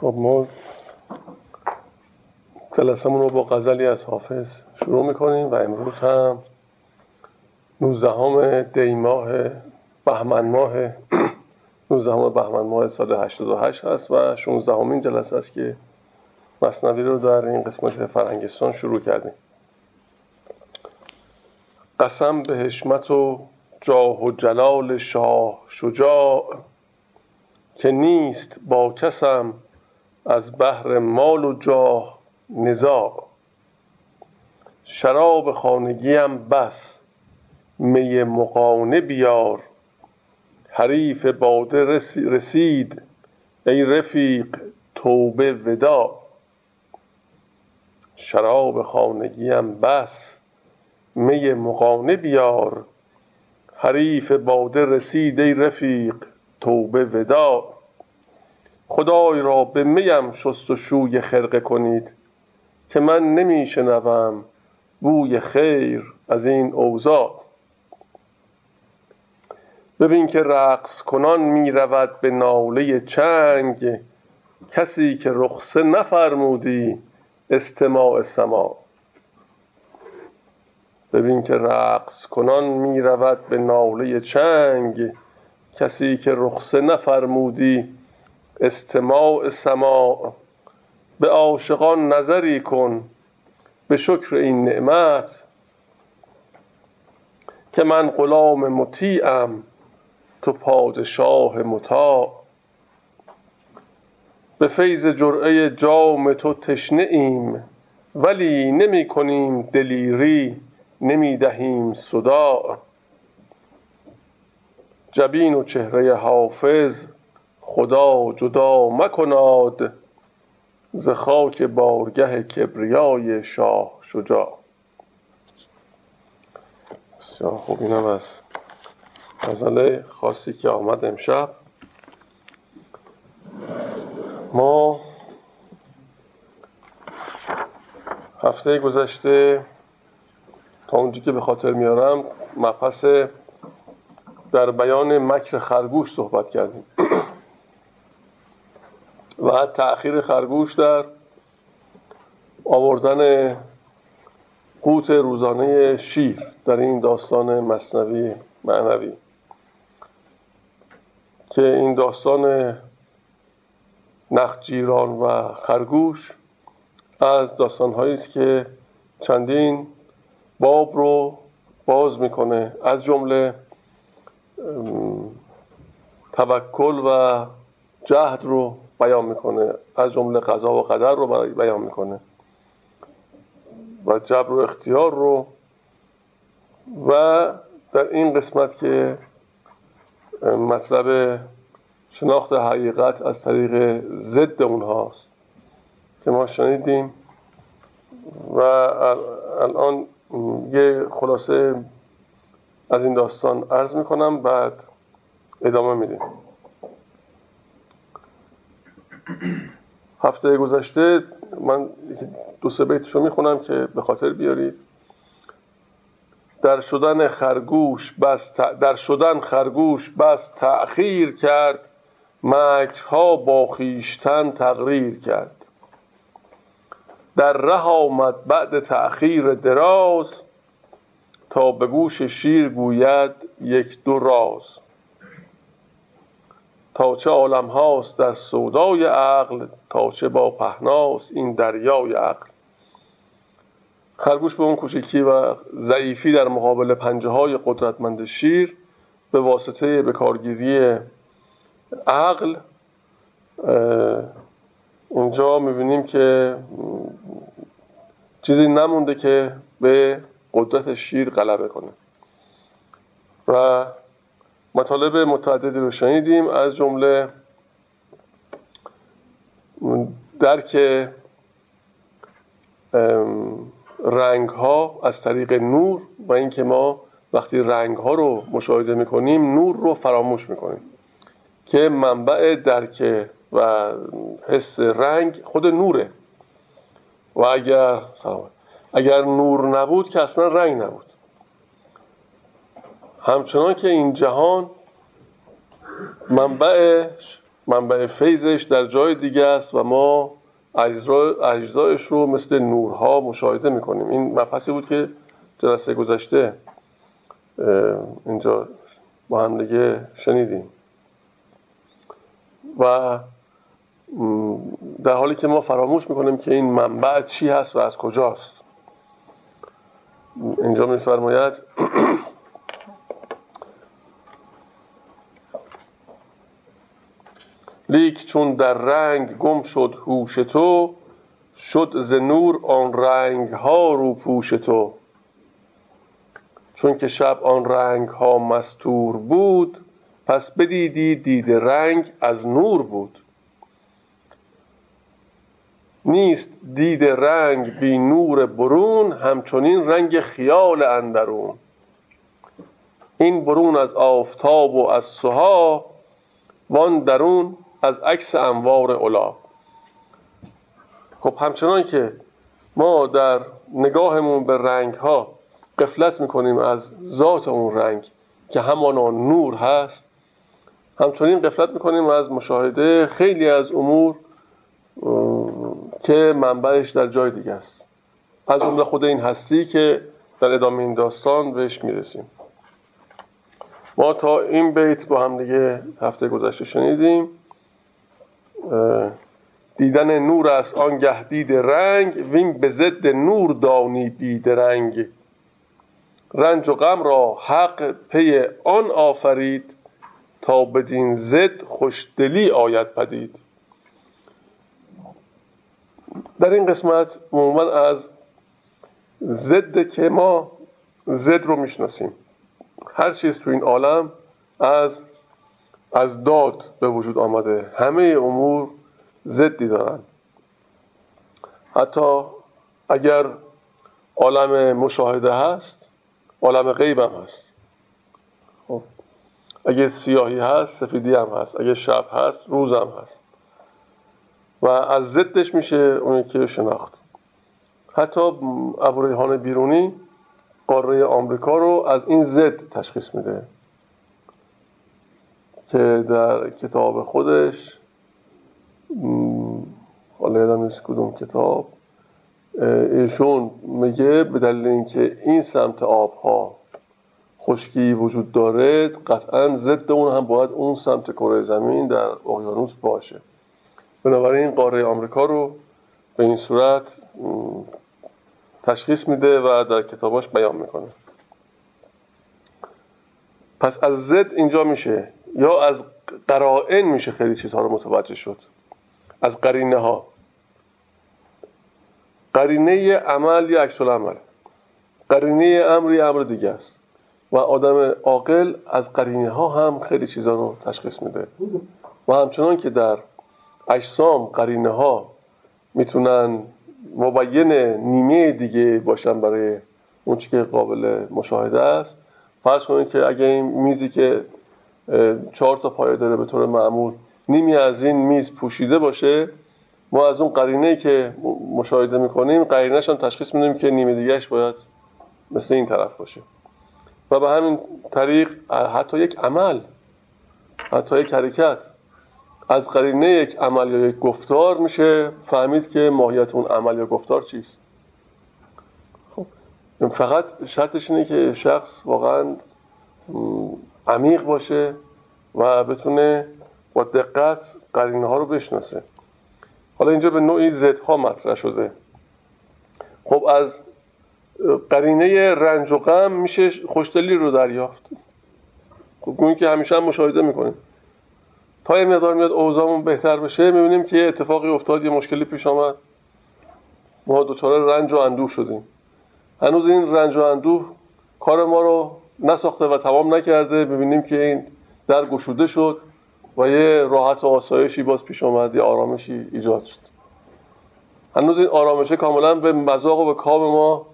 خب ما جلسمون رو با غزلی از حافظ شروع می‌کنیم و امروز هم 19 دی ماه بهمن ماه 19 بهمن ماه سال 88 هست و 16 همین جلسه است که مصنوی رو در این قسمت فرنگستان شروع کردیم. قسم به حشمت و جاه و جلال شاه شجاع که نیست با کسم از بهر مال و جاه نزاع. شراب خانگیم بس می مقانه بیار. حریف باده رسید ای رفیق توبه وداع. شراب خانگیم بس می مقانه بیار. حریف باده رسید ای رفیق توبه وداع خدای را به میم شست و شوی خرقه کنید که من نمی شنوم بوی خیر از این اوضاع. ببین که رقص کنان می رود به ناله چنگ کسی که رخصه نفرمودی استماع سماع ببین که رقص کنان می رود به ناله چنگ. کسی که رخصه نفرمودی استماع سماع. به عاشقان نظری کن به شکر این نعمت. که من غلام مطیعم تو پادشاه مطاع. به فیض جرعه جام تو تشنه ایم ولی نمی کنیم دلیری. نمی دهیم صداع جبین و چهره حافظ خدا جدا مکناد ز خاک بارگه کبریای شاه شجاع. بسیار خوب اینم از غزل خاصی که آمد امشب. ما هفته گذشته تا که به خاطر میارم مبحث در بیان مکر خرگوش صحبت کردیم. و تأخیر خرگوش در آوردن قوت روزانه شیر در این داستان مصنوی معنوی. که این داستان نخجیران و خرگوش از داستانهایی است که چندین باب رو باز می‌کنه. از جمله توکل و جهد رو بیان می‌کنه. از جمله قضا و قدر رو بیان می‌کنه. و جبر و اختیار رو. و در این قسمت که مطلب شناخت حقیقت از طریق ضد اونهاست که ما شنیدیم و الان یه خلاصه از این داستان عرض می‌کنم بعد ادامه میدیم. هفته گذشته من دو سه بیتشو می‌خونم که به خاطر بیارید. در شدن خرگوش بس در شدن خرگوش بس تأخیر کرد مکرها با خیشتن تقریر کرد. در ره آمد بعد تأخیر دراز تا به گوش شیر گوید یک دو راز. تا چه عالم هاست در سودای عقل تا چه با پهناست این دریای عقل. خرگوش به اون کوچکی و ضعیفی در مقابل پنجه های قدرتمند شیر به واسطه بکارگیری عقل اینجا می‌بینیم که چیزی نمونده که به قدرت شیر غلبه کنه. و مطالب متعددی رو شنیدیم. از جمله درک رنگ ها از طریق نور و اینکه ما وقتی رنگ ها رو مشاهده می‌کنیم نور رو فراموش می‌کنیم که منبع درک و حس رنگ خود نوره. و اگر اگر نور نبود که اصلا رنگ نبود. همچنان که این جهان منبعش منبع فیضش در جای دیگه است و ما اجزایش رو مثل نورها مشاهده می‌کنیم. این مبحثی بود که جلسه گذشته اینجا با هم دیگه شنیدیم. و در حالی که ما فراموش می‌کنیم که این منبع چی هست و از کجاست. اینجا میفرماید لیک چون در رنگ گم شد هوش تو شد ز نور آن رنگ ها رو پوش تو. چون که شب آن رنگ ها مستور بود پس بدیدی دید رنگ از نور بود. نیست دید رنگ بی نور برون همچنین رنگ خیال اندرون. این برون از آفتاب و از سها وان درون از عکس انوار اولا خب همچنان که ما در نگاهمون به رنگ ها قفلت می‌کنیم از ذات اون رنگ که همانا نور هست همچنین قفلت می‌کنیم از مشاهده خیلی از امور که منبعش در جای دیگه است. از جمله خود این هستی که در ادامه این داستان بهش می‌رسیم. ما تا این بیت با هم دیگه هفته گذشته شنیدیم. دیدن نور است آنگه دید رنگ وین به ضد نور دانی بیدرنگ رنج و غم را حق پی آن آفرید تا بدین ضد خوشدلی آید پدید. در این قسمت عموما از ضد که ما ضد رو می‌شناسیم. هر چیز تو این عالم از از داد به وجود آمده. همه امور ضدی دارن. حتی اگر عالم مشاهده هست عالم غیب هم هست. خب. اگه سیاهی هست سفیدی هم هست. اگه شب هست روز هم هست. و از ضدش میشه اون که شناخت. حتی ابو بیرونی قاره آمریکا رو از این ضد تشخیص میده که در کتاب خودش حالا یادم نیست کدوم کتاب ایشون میگه به دلیل اینکه این سمت آبها خشکی وجود داره قطعا ضد اون هم باید اون سمت کره زمین در اقیانوس باشه. بنابراین قاره آمریکا رو به این صورت تشخیص میده و در کتاباش بیان می‌کنه. پس از زد اینجا میشه یا از قرائن میشه خیلی چیزها رو متوجه شد. از قرینه ها. قرینه عمل یا عکس عمل قرینه امر امر دیگه است. و آدم عاقل از قرینه ها هم خیلی چیزها رو تشخیص میده. و همچنان که در اجسام قرینه ها می‌تونن مبین نیمه دیگه باشن برای اون که قابل مشاهده است. فرض کنید که اگه این میزی که چهار تا پایه داره به طور معمول نیمی از این میز پوشیده باشه ما از اون قرینه که مشاهده می‌کنیم قرینهش هم تشخیص میدیم که نیمه دیگهش باید مثل این طرف باشه. و به همین طریق حتی یک عمل حتی یک حرکت از قرینه یک عمل یا یک گفتار میشه. فهمید که ماهیت اون عمل یا گفتار چیست. خب فقط شرطش اینه که شخص واقعا عمیق باشه و بتونه با دقت قرینه ها رو بشناسه. حالا اینجا به نوعی ها مطرح شده. خب از قرینه رنج و غم میشه خوشدلی رو دریافت. خب که همیشه هم مشاهده می‌کنیم تا یه مقدار میاد اوضاعمون بهتر بشه می‌بینیم که یه اتفاقی افتاد یه مشکلی پیش آمد. ما دچار رنج و اندوه شدیم. هنوز این رنج و اندوه کار ما رو نساخته و تمام نکرده. ببینیم که این در گشوده شد و یه راحت و آسایشی باز پیش آمد یه آرامشی ایجاد شد. هنوز این آرامشه کاملا به مذاق و به کام ما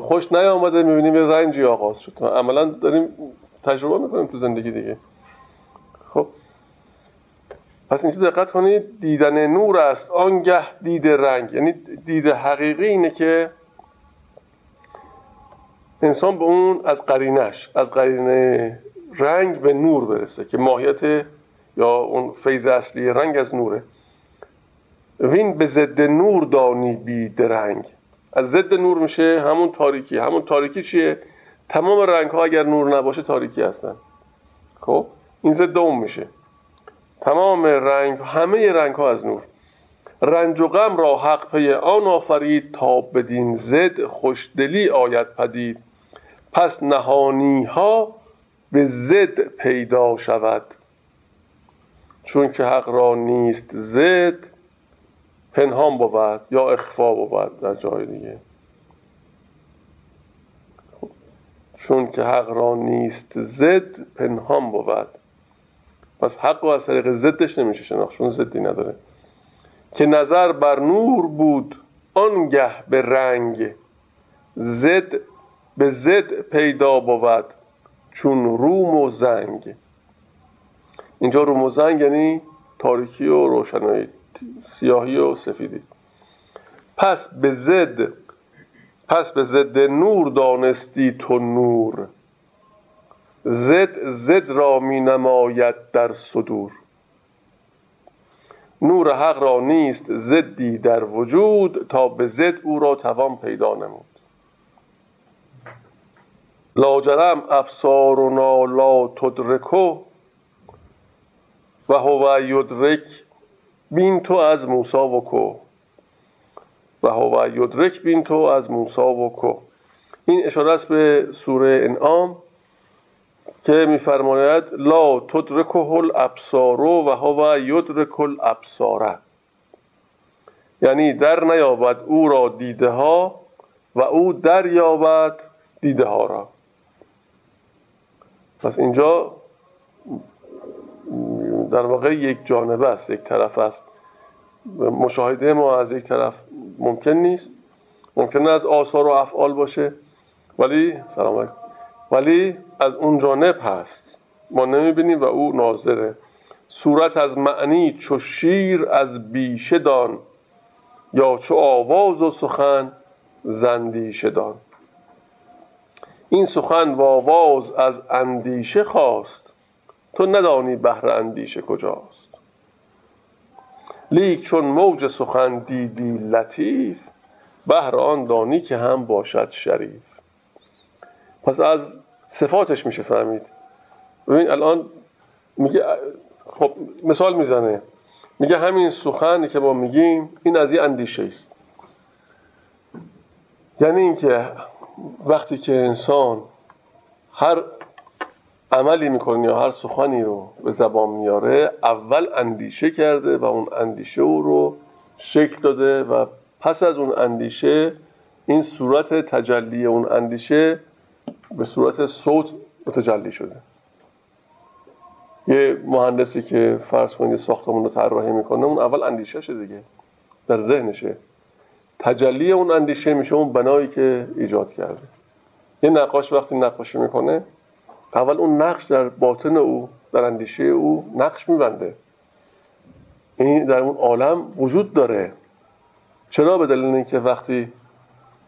خوش نیامده. می‌بینیم یه رنجی آغاز شد. عملا داریم تجربه می‌کنیم تو زندگی دیگه. پس اینجا دقت کنید دیدن نور است آنگه دید رنگ. یعنی دید حقیقی اینه که انسان به اون از قرینش از قرینه رنگ به نور برسه که ماهیت یا اون فیض اصلی رنگ از نوره. وین به ضد نور دانی بی درنگ. از ضد نور میشه همون تاریکی. همون تاریکی چیه؟ تمام رنگ ها اگر نور نباشه تاریکی هستن. خب؟ این ضد اون میشه. تمام رنگ همه رنگ ها از نور. رنج و غم را حق پی آن آفرید تا بدین زد خوشدلی آید پدید. پس نهانی ها به زد پیدا شود. چون که حق را نیست زد پنهان بود یا اخفا بود در جای دیگه. چون که حق را نیست زد پنهان بود. پس حق و از طریق زدش نمیشه شناخت چون زدی نداره. که نظر بر نور بود آنگه به رنگ زد به زد پیدا بود چون روم و زنگ. اینجا روم و زنگ یعنی تاریکی و روشنایی سیاهی و سفیدی. پس به زد پس به ضد نور دانستی تو نور. زد زد را می نماید در صدور. نور حق را نیست زدی در وجود تا به زد او را توان پیدا نمود. لاجرم افسارنا لا تدرکو و هو یدرک بین تو از موسا و کو. و هو یدرک بین تو از موسا و کو. این اشاره است به سوره انعام. که میفرماید لا تدرکه الابصار و هو یدرک الابصار. یعنی در نیابد او را دیده ها و او در یابد دیده ها را. پس اینجا در واقع یک جانبه است یک طرف است. مشاهده ما از یک طرف ممکن نیست. ممکن از آثار و افعال باشه. ولی سلام علیکم. ولی از اون جانب هست. ما نمی‌بینیم و او ناظره. صورت از معنی چو شیر از بیشه دان یا چو آواز و سخن زندیشه دان. این سخن و آواز از اندیشه خواست. تو ندانی بهر اندیشه کجاست. لیک چون موج سخن دیدی لطیف بهر آن دانی که هم باشد شریف. پس از صفاتش میشه فهمید. ببین الان میگه خب مثال می‌زنه. میگه همین سخنی که ما میگیم این از یه اندیشه است. یعنی اینکه وقتی که انسان هر عملی می‌کنه یا هر سخنی رو به زبان میاره اول اندیشه کرده و اون اندیشه او رو شکل داده و پس از اون اندیشه این صورت تجلی اون اندیشه به صورت صوت متجلی شده. یه مهندسی که فرض کنید ساختمون رو طراحی می‌کنه اون اول اندیشه دیگه. در ذهنشه. تجلی اون اندیشه میشه اون بنایی که ایجاد کرده. یه نقاش وقتی نقاشی می‌کنه اول اون نقش در باطن او در اندیشه او نقش میبنده. این در اون عالم وجود داره. چرا؟ به دلیل اینکه وقتی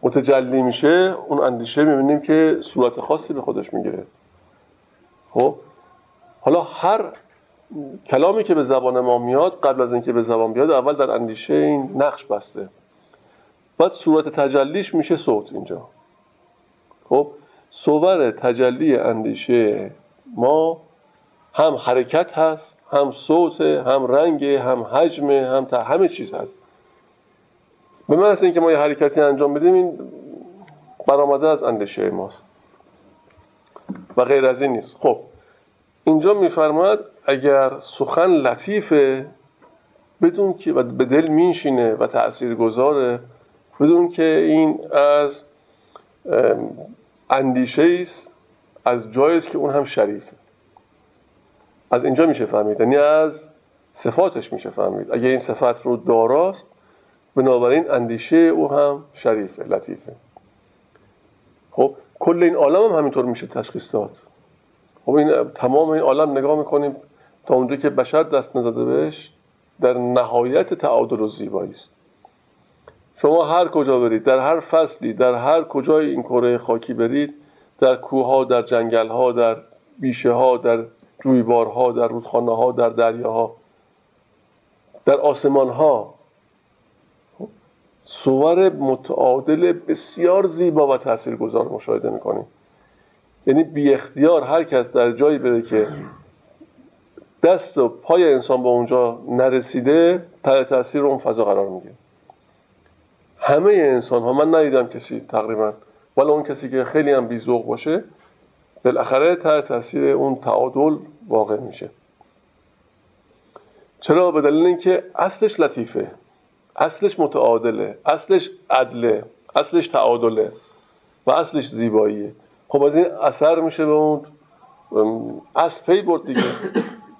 متجلی میشه اون اندیشه می‌بینیم که صورت خاصی به خودش می‌گیره. خب؟ حالا هر کلامی که به زبان ما میاد قبل از اینکه به زبان بیاد اول در اندیشه این نقش بسته. بعد صورت تجلیش میشه صوت اینجا. خب؟ صور تجلی اندیشه ما هم حرکت هست هم صوت هم رنگ هم حجم هم تا همه چیز هست. به من اینکه ما یه حرکتی انجام بدیم این برآمده از اندیشه ماست. و غیر از این نیست. خب اینجا میفرماد اگر سخن لطیفه بدون که و به دل میشینه و تأثیر گذاره بدون که این از اندیشه است از جایی که اون هم شریفه. از اینجا میشه فهمید. یعنی از صفاتش میشه فهمید. اگه این صفت رو داراست بنابراین اندیشه او هم شریفه لطیفه. خب کل این عالم هم همینطور میشه تشخیص داد. خب این تمام این عالم نگاه می‌کنیم تا اونجا که بشر دست نزده بهش در نهایت تعادل و زیبایی است. شما هر کجا برید در هر فصلی در هر کجای این کره خاکی برید در کوه در جنگل ها در بیشه ها در جویبارها در رودخانه ها در دریاها در آسمان ها صور متعادل بسیار زیبا و تاثیرگذار مشاهده می‌کنیم. یعنی بی اختیار هر کس در جایی بره که دست و پای انسان به اونجا نرسیده تحت تاثیر اون فضا قرار می‌گیره. همه انسان ها من ندیدم کسی تقریبا ولی اون کسی که خیلی هم بیزوق باشه بالاخره تحت تاثیر اون تعادل واقع میشه. چرا؟ به دلیل اینکه اصلش لطیفه. اصلش متعادله اصلش عدله اصلش تعادله و اصلش زیباییه. خب از این اثر میشه به اون اصل پی برد دیگه.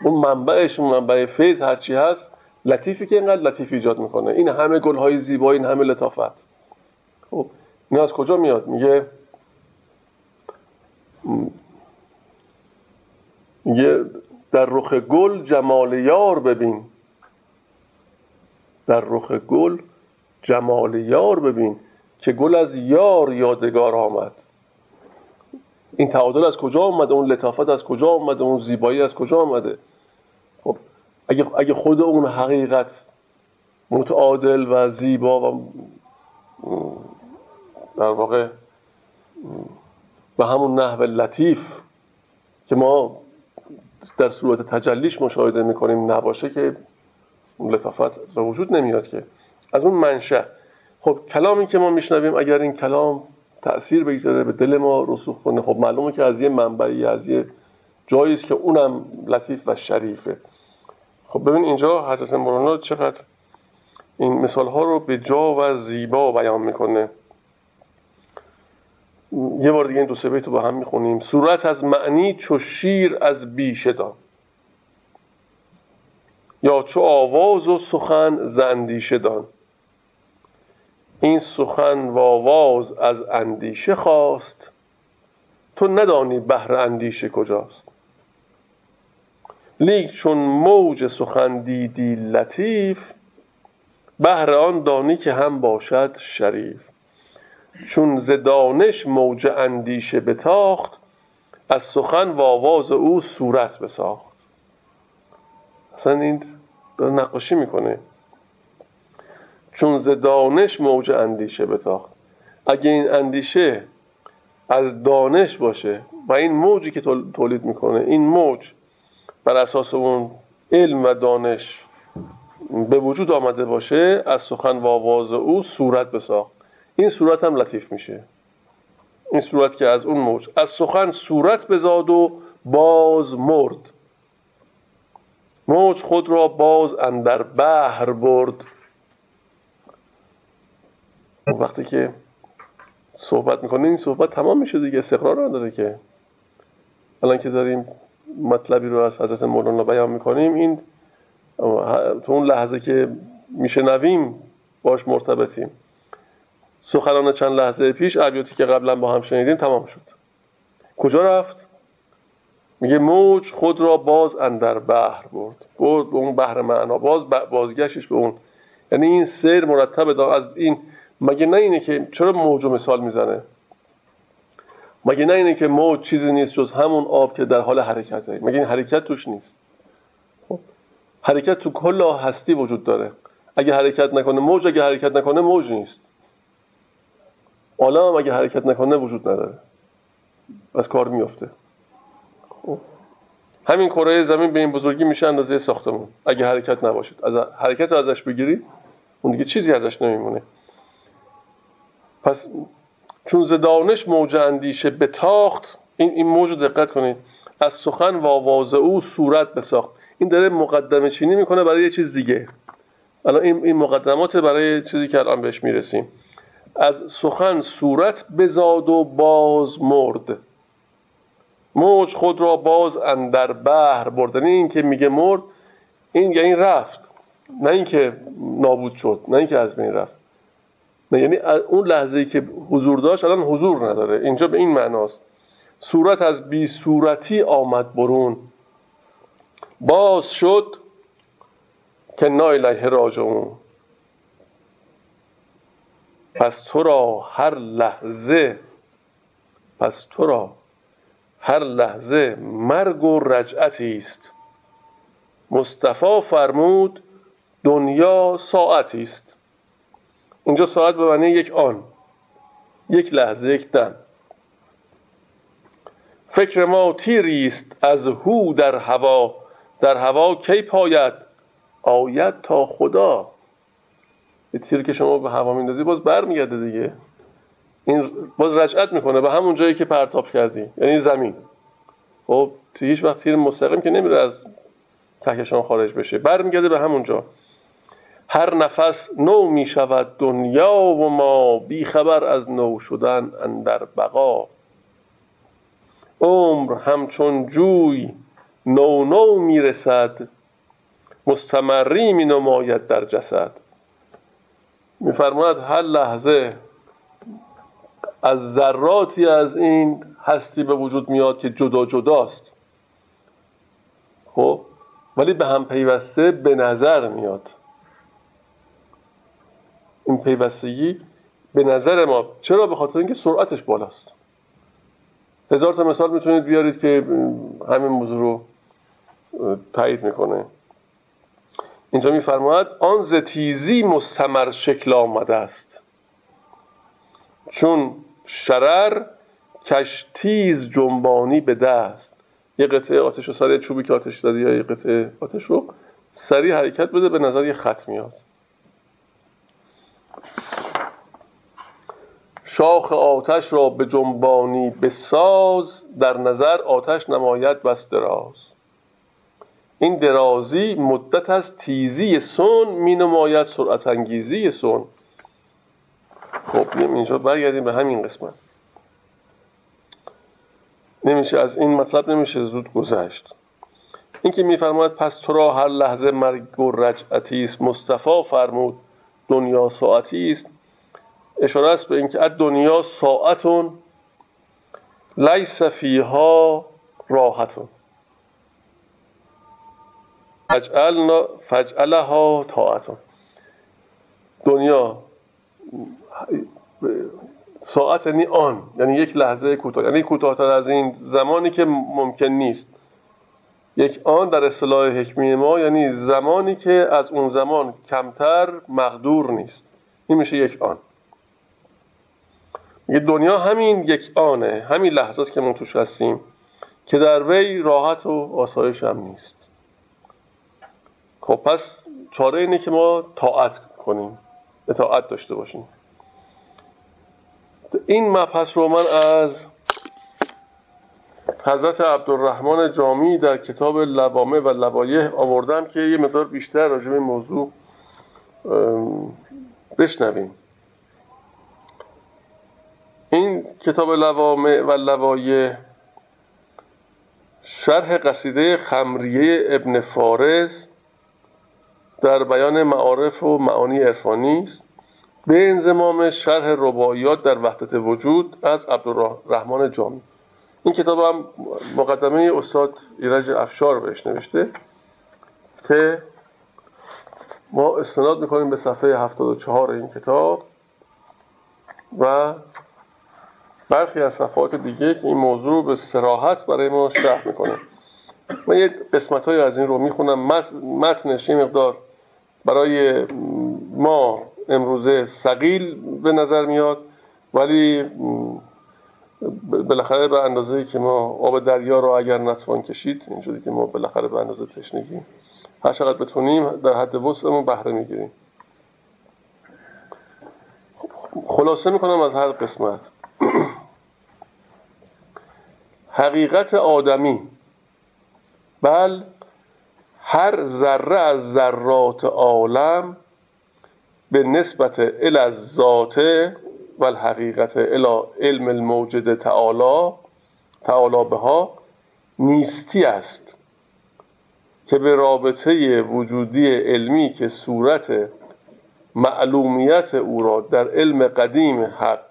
اون منبعش اون منبع فیض هرچی هست لطیفی که اینقدر لطیف ایجاد می‌کنه. این همه گل های زیبا این همه لطافت. خب این از کجا میاد؟ میگه میگه در رخ گل جمال یار ببین. در رخ گل جمال یار ببین که گل از یار یادگار آمد. این تعادل از کجا آمده؟ اون لطافت از کجا آمده؟ اون زیبایی از کجا آمده؟ خب اگه, اگه خود اون حقیقت متعادل و زیبا و در واقع به همون نحو لطیف که ما در صورت تجلیش مشاهده می‌کنیم نباشه که لطافت به وجود نمیاد که. از اون منشه. خب کلامی که ما میشنویم اگر این کلام تأثیر بگذاره به دل ما رسوخ کنه خب معلومه که از یه منبعی از یه جایی است که اونم لطیف و شریفه. خب ببین اینجا حضرت مولانا چقدر این مثال ها رو به جا و زیبا بیان می‌کنه. یه بار دیگه این دو سه بیت رو با هم می‌خونیم. صورت از معنی چو شیر از بیشه دان یا چو آواز و سخن زندیشه دان. این سخن و آواز از اندیشه خواست تو ندانی بهر اندیشه کجاست. لیک چون موج سخن دیدی لطیف بهر آن دانی که هم باشد شریف. چون ز دانش موج اندیشه بتاخت از سخن و آواز او صورت بساخت. اصلا این داره نقاشی می‌کنه. چون ز دانش موج اندیشه بتاخت. اگه این اندیشه از دانش باشه و این موجی که تولید می‌کنه این موج بر اساس اون علم و دانش به وجود آمده باشه از سخن و آواز او صورت بساخت. این صورت هم لطیف میشه. این صورت که از اون موج از سخن صورت بزاد و باز مرد. موج خود را باز اندر بحر برد. وقتی که صحبت می‌کنه این صحبت تمام میشه دیگه استقرار نداره که. الان که داریم مطلبی رو از حضرت مولانا بیان می‌کنیم این تو اون لحظه که میشنویم باش مرتبطیم. سخنان چند لحظه پیش ابیاتی که قبلا با هم شنیدیم تمام شد. کجا رفت؟ میگه موج خود را باز اندر بحر برد. برد به اون بحر معنا باز بازگشتش به اون. یعنی این سیر مرتب از این مگه نه اینه که چرا موج مثال می‌زنه؟ مگه نه اینه که موج چیزی نیست جز همون آب که در حال حرکته؟ مگه این حرکت توش نیست؟ خب. حرکت تو کل هستی وجود داره. اگه حرکت نکنه موج اگه حرکت نکنه موج نیست. عالم اگه حرکت نکنه وجود نداره. از کار میفته. همین کره زمین به این بزرگی میشه اندازه ساختمون. اگه حرکت نباشد. از حرکت رو ازش بگیری اون دیگه چیزی ازش نمیمونه. پس چون ز دانش موج اندیشه بتاخت این این موج رو دقت کنید. از سخن و آواز او صورت بساخت. این داره مقدمه چینی می‌کنه برای یه چیز دیگه. الان این, این مقدمات برای چیزی که الان بهش می‌رسیم. از سخن صورت بزاد و باز مرد. موج خود را باز اندر بحر بردن این که میگه مرد این یعنی رفت. نه اینکه نابود شد نه اینکه از بین رفت. نه یعنی اون لحظه که حضور داشت الان حضور نداره. اینجا به این معناست. صورت از بی صورتی آمد برون. باز شد که نایله راجعون. پس تو را هر لحظه پس تو را هر لحظه مرگ و رجعتی است. مصطفی فرمود دنیا ساعتی است. اینجا ساعت به معنی یک آن یک لحظه یک دم فکر ما تیری است از هو در هوا در هوا کی پاید؟ آید تا خدا. یه تیر که شما به هوا میندازی باز برمیگرده دیگه. این باز رجعت می‌کنه به همون جایی که پرتاب کردی. یعنی زمین. خب هیچ وقت تیر مستقیم که نمیره از کهکشان خارج بشه. برمیگرده به همون جا. هر نفس نو می شود دنیا و ما بی خبر از نو شدن اندر بقا. عمر همچون جوی نو نو می رسد مستمری می نماید در جسد. میفرماید هر لحظه از ذراتی از این هستی به وجود میاد که جدا جداست. خب؟ ولی به هم پیوسته به نظر میاد. این پیوستگی به نظر ما چرا؟ به خاطر اینکه سرعتش بالاست. هزار تا مثال می‌تونید بیارید که همین موضوع رو تایید می‌کنه. اینجا میفرماید آن ز تیزی مستمر شکل آمده است. چون شرر کش تیز جنبانی به دست. یه قطعه آتش رو سریع چوبی که آتش دادی یا یه قطعه آتش رو سریع حرکت بده به نظر یه خط میاد. شاخ آتش را به جنبانی بساز در نظر آتش نماید بس دراز. این درازی مدت از تیزی سون می نماید سرعت انگیزی سون. خب اینجا برگردیم به همین قسمت. نمیشه از این مطلب نمیشه زود گذشت. این که میفرماید پس تو را هر لحظه مرگ و رجعتی است. مصطفی فرمود دنیا ساعتی است. اشاره است به اینکه دنیا ساعتون لیس فیها راحتون. فجعلها طاعتون. دنیا ساعت یعنی آن یعنی یک لحظه کوتاه. یعنی کوتاهتر از این زمانی که ممکن نیست. یک آن در اصطلاح حکمی ما یعنی زمانی که از اون زمان کمتر مقدور نیست. این میشه یک آن. یه دنیا همین یک آنه همین لحظه است که ما توش هستیم که در وی راحت و آسایش هم نیست. خب پس چاره اینه که ما طاعت کنیم اطاعت داشته باشیم. این مبحث رو من از حضرت عبدالرحمن جامی در کتاب لوامه و لوایه آوردم که یه مقدار بیشتر راجع به موضوع بشنویم. این کتاب لوامه و لوایه شرح قصیده خمریه ابن فارز در بیان معارف و معانی عرفانی است. به انزمام شرح رباعیات در وحدت وجود از عبدالرحمن جامی. این کتاب هم مقدمه استاد ایرج افشار بهش نوشته که ما استناد می‌کنیم به صفحه 74 این کتاب و برخی از صفحات دیگه که این موضوع به سراحت برای ما شرح می‌کنه. من یه قسمت های از این رو می‌خونم. متنش یه مقدار برای ما امروزه سقیل به نظر میاد ولی بالاخره به اندازه که ما آب دریا رو اگر نتوان کشید اینجوری که ما بالاخره به اندازه تشنگی هر چقدر بتونیم در حد وسعمون بهره می‌گیریم. خلاصه می‌کنم از هر قسمت. حقیقت آدمی. بل هر ذره از ذرات عالم به نسبت ال از ذاته و الحقیقت الى علم الموجد تعالی تعالی بها نیستی است که به رابطه وجودی علمی که صورت معلومیت او را در علم قدیم حق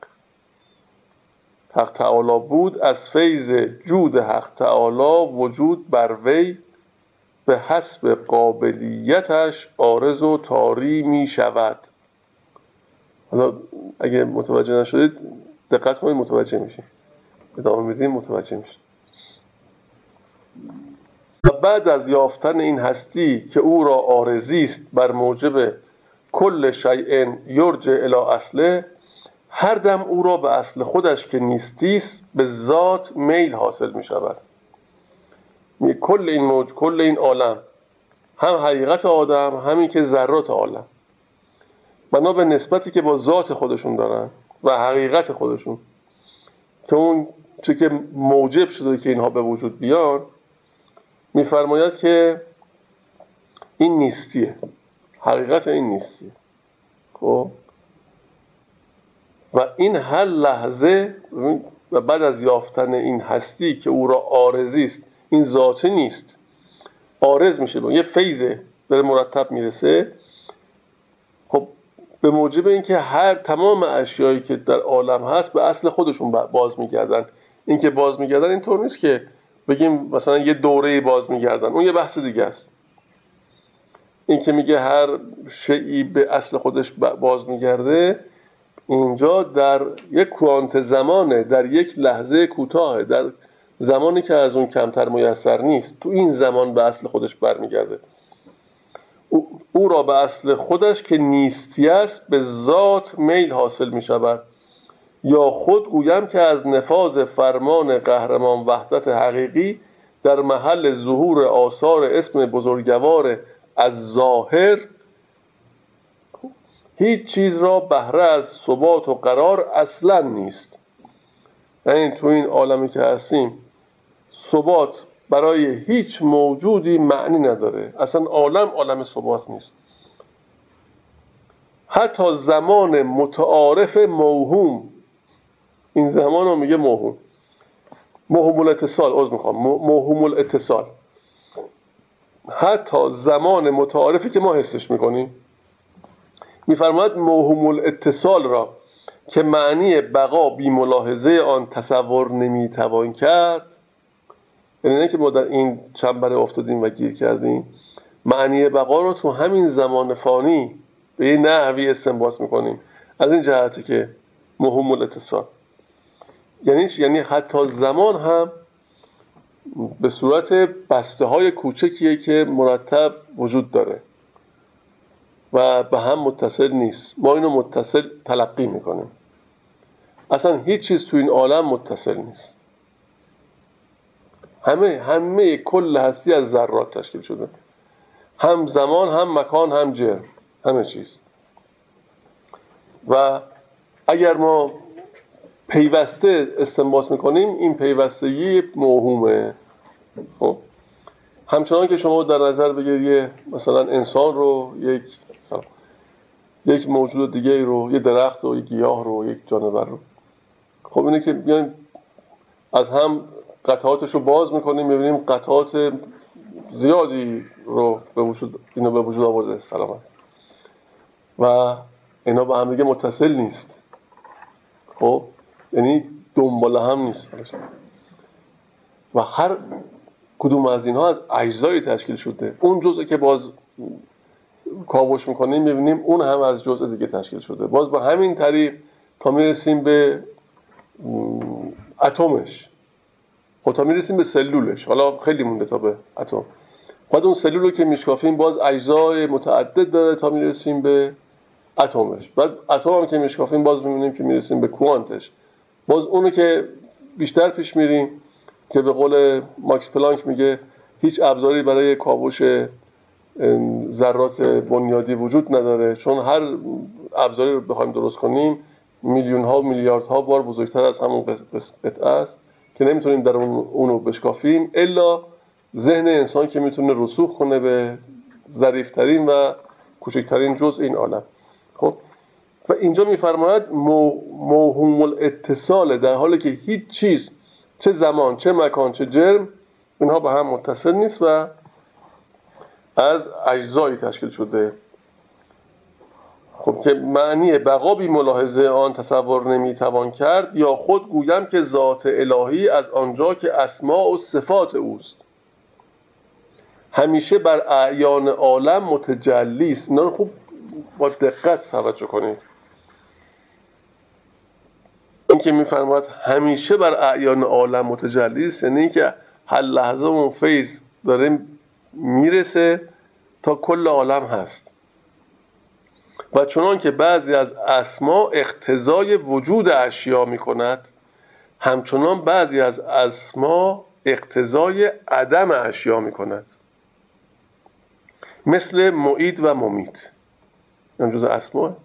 حق تعالی بود از فیض جود حق تعالی وجود بر وی به حسب قابلیتش آرز و تاری می شود حالا اگه متوجه نشدید دقت کنید متوجه میشید ادامه میدیم متوجه میشه و بعد از یافتن این هستی که او را آرزی است بر موجب کل شیء یرج الی اصله هر دم او را به اصل خودش که نیستیست به ذات میل حاصل می شود. کل این موج کل این عالم هم حقیقت آدم همین که ذرات عالم. بنا به نسبتی که با ذات خودشون دارن و حقیقت خودشون که اون چه که موجب شده که اینها به وجود بیان میفرماید که این نیستیه. حقیقت این نیستیه. خب؟ و این هر لحظه و بعد از یافتن این هستی که او را آرزی است این ذاته نیست. آرز میشه. یه فیزه داره مرتب می‌رسه. به موجب اینکه هر تمام اشیایی که در عالم هست به اصل خودشون باز میگردن. اینکه باز میگردن اینطور نیست که بگیم مثلا یه دوره باز میگردن. اون یه بحث دیگه است. این که میگه هر شیعی به اصل خودش باز میگرده اینجا در یک کوانت زمانه در یک لحظه کوتاه در زمانی که از اون کمتر میسر نیست. تو این زمان به اصل خودش برمیگرده. او, را به اصل خودش که نیستی است به ذات میل حاصل می شود. یا خود گویم که از نفاذ فرمان قهرمان وحدت حقیقی در محل ظهور آثار اسم بزرگوار از ظاهر هیچ چیز را بهره از ثبات و قرار اصلا نیست. یعنی تو این عالمی که هستیم ثبات برای هیچ موجودی معنی نداره. اصلا عالم عالم ثبات نیست. حتی زمان متعارف موهوم این زمان رو میگه موهوم. موهوم الاتصال از می‌خوام. موهوم الاتصال حتی زمان متعارفی که ما حسش می‌کنیم میفرماید موهوم الاتصال را که معنی بقا بی ملاحظه آن تصور نمی‌توان کرد یعنی نه که ما در این چنبره افتادیم و گیر کردیم. معنی بقا رو تو همین زمان فانی به این نحوی استنباط می‌کنیم. از این جهتی که مهم الاتصال. یعنی یعنی حتی زمان هم به صورت بسته های کوچکیه که مرتب وجود داره و به هم متصل نیست. ما اینو متصل تلقی می‌کنیم. اصلا هیچ چیز تو این عالم متصل نیست. همه همه کل هستی از ذرات تشکیل شده. هم زمان هم مکان هم جرم. همه چیز. و اگر ما پیوسته استنباط می‌کنیم این پیوستگی موهومه. خب؟ همچنان که شما در نظر بگیرید مثلا انسان رو یک یک موجود دیگه رو یک درخت رو یک گیاه رو یک جانور رو. خب اینه که بیایم از هم قطعاتش رو باز می‌کنیم می‌بینیم قطعات زیادی رو به وجود اینو به وجود آورده سلامت. و اینا به هم دیگه متصل نیست. خب؟ یعنی دنبال هم نیست و هر کدوم از اینها از اجزایی تشکیل شده. اون جزء که باز کاوش می‌کنیم می‌بینیم اون هم از جزء دیگه تشکیل شده. باز با همین طریق تا می‌رسیم به اتمش. خب تا می‌رسیم به سلولش. حالا خیلی مونده تا به اتم. بعد اون سلول رو که میشکافیم باز اجزای متعدد داره تا می‌رسیم به اتمش. بعد اتم هم که میشکافیم باز می‌بینیم که می‌رسیم به کوانتش. باز اونو که بیشتر پیش میریم که به قول ماکس پلانک میگه هیچ ابزاری برای کاوش ذرات بنیادی وجود نداره. چون هر ابزاری رو بخوایم درست کنیم میلیون ها و میلیارد ها بار بزرگتر از همون قطعه است. که نمی‌تونیم در اون اونو بشکافیم الا ذهن انسان که می‌تونه رسوخ کنه به ظریفترین و کوچکترین جزء این عالم. خب؟ و اینجا میفرماید موهوم الاتصال در حالی که هیچ چیز چه زمان چه مکان چه جرم اینها به هم متصل نیست و از اجزایی تشکیل شده. خب که معنی؟ بقا بی ملاحظه آن تصور نمی‌توان کرد یا خود گویم که ذات الهی از آنجا که اسماع و صفات اوست. همیشه بر اعیان عالم متجلی است. اینا خوب با دقت توجه کنید. که میفرماد همیشه بر اعیان عالم متجلی است یعنی اینکه هر لحظه اون فیض داره می‌رسه تا کل عالم هست. و چنان که بعضی از اسما اقتضای وجود اشیا می کند همچنان بعضی از اسما اقتضای عدم اشیا می کند مثل معید و ممیت این جز اسما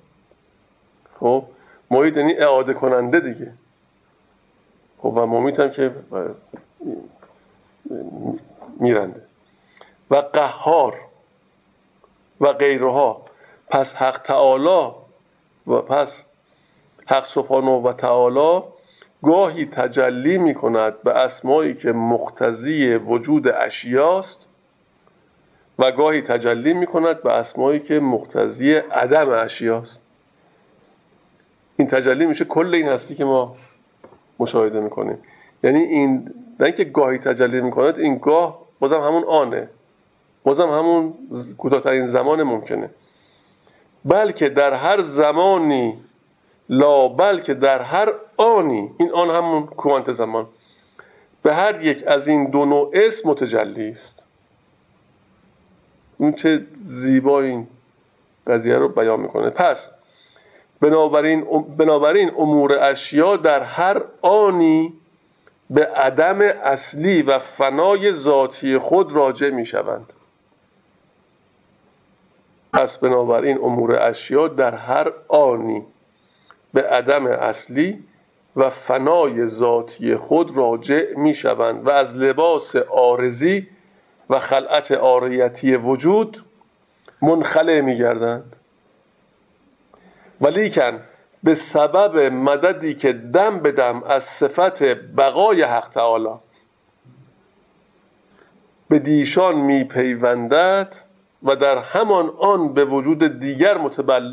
خب معید یعنی اعاده کننده دیگه. خب و ممیت هم که میرنده. و قهار و غیرها. پس حق تعالی و پس حق سبحانه و تعالی گاهی تجلی می کند به اسمایی که مقتضی وجود اشیاست و گاهی تجلی می کند به اسمایی که مقتضی عدم اشیاست. این تجلی میشه کل این هستی که ما مشاهده می‌کنیم. یعنی این نه اینکه گاهی تجلی می‌کند این گاه بازم همون آنه. بازم همون کوتاهترین زمان ممکنه. بلکه در هر زمانی لا بلکه در هر آنی. این آن همون کوانت زمان. به هر یک از این دو نوع اسم متجلی است. اون چه زیبا این قضیه رو بیان می‌کنه. پس بنابراین بنابراین امور اشیا در هر آنی به عدم اصلی و فنای ذاتی خود راجع می شوند پس بنابراین امور اشیا در هر آنی به عدم اصلی و فنای ذاتی خود راجع می شوند و از لباس آرزی و خلعت آریتی وجود منخلع می گردند ولیکن به سبب مددی که دم به دم از صفت بقای حق تعالی به دیشان میپیوندد و در همان آن به وجود دیگر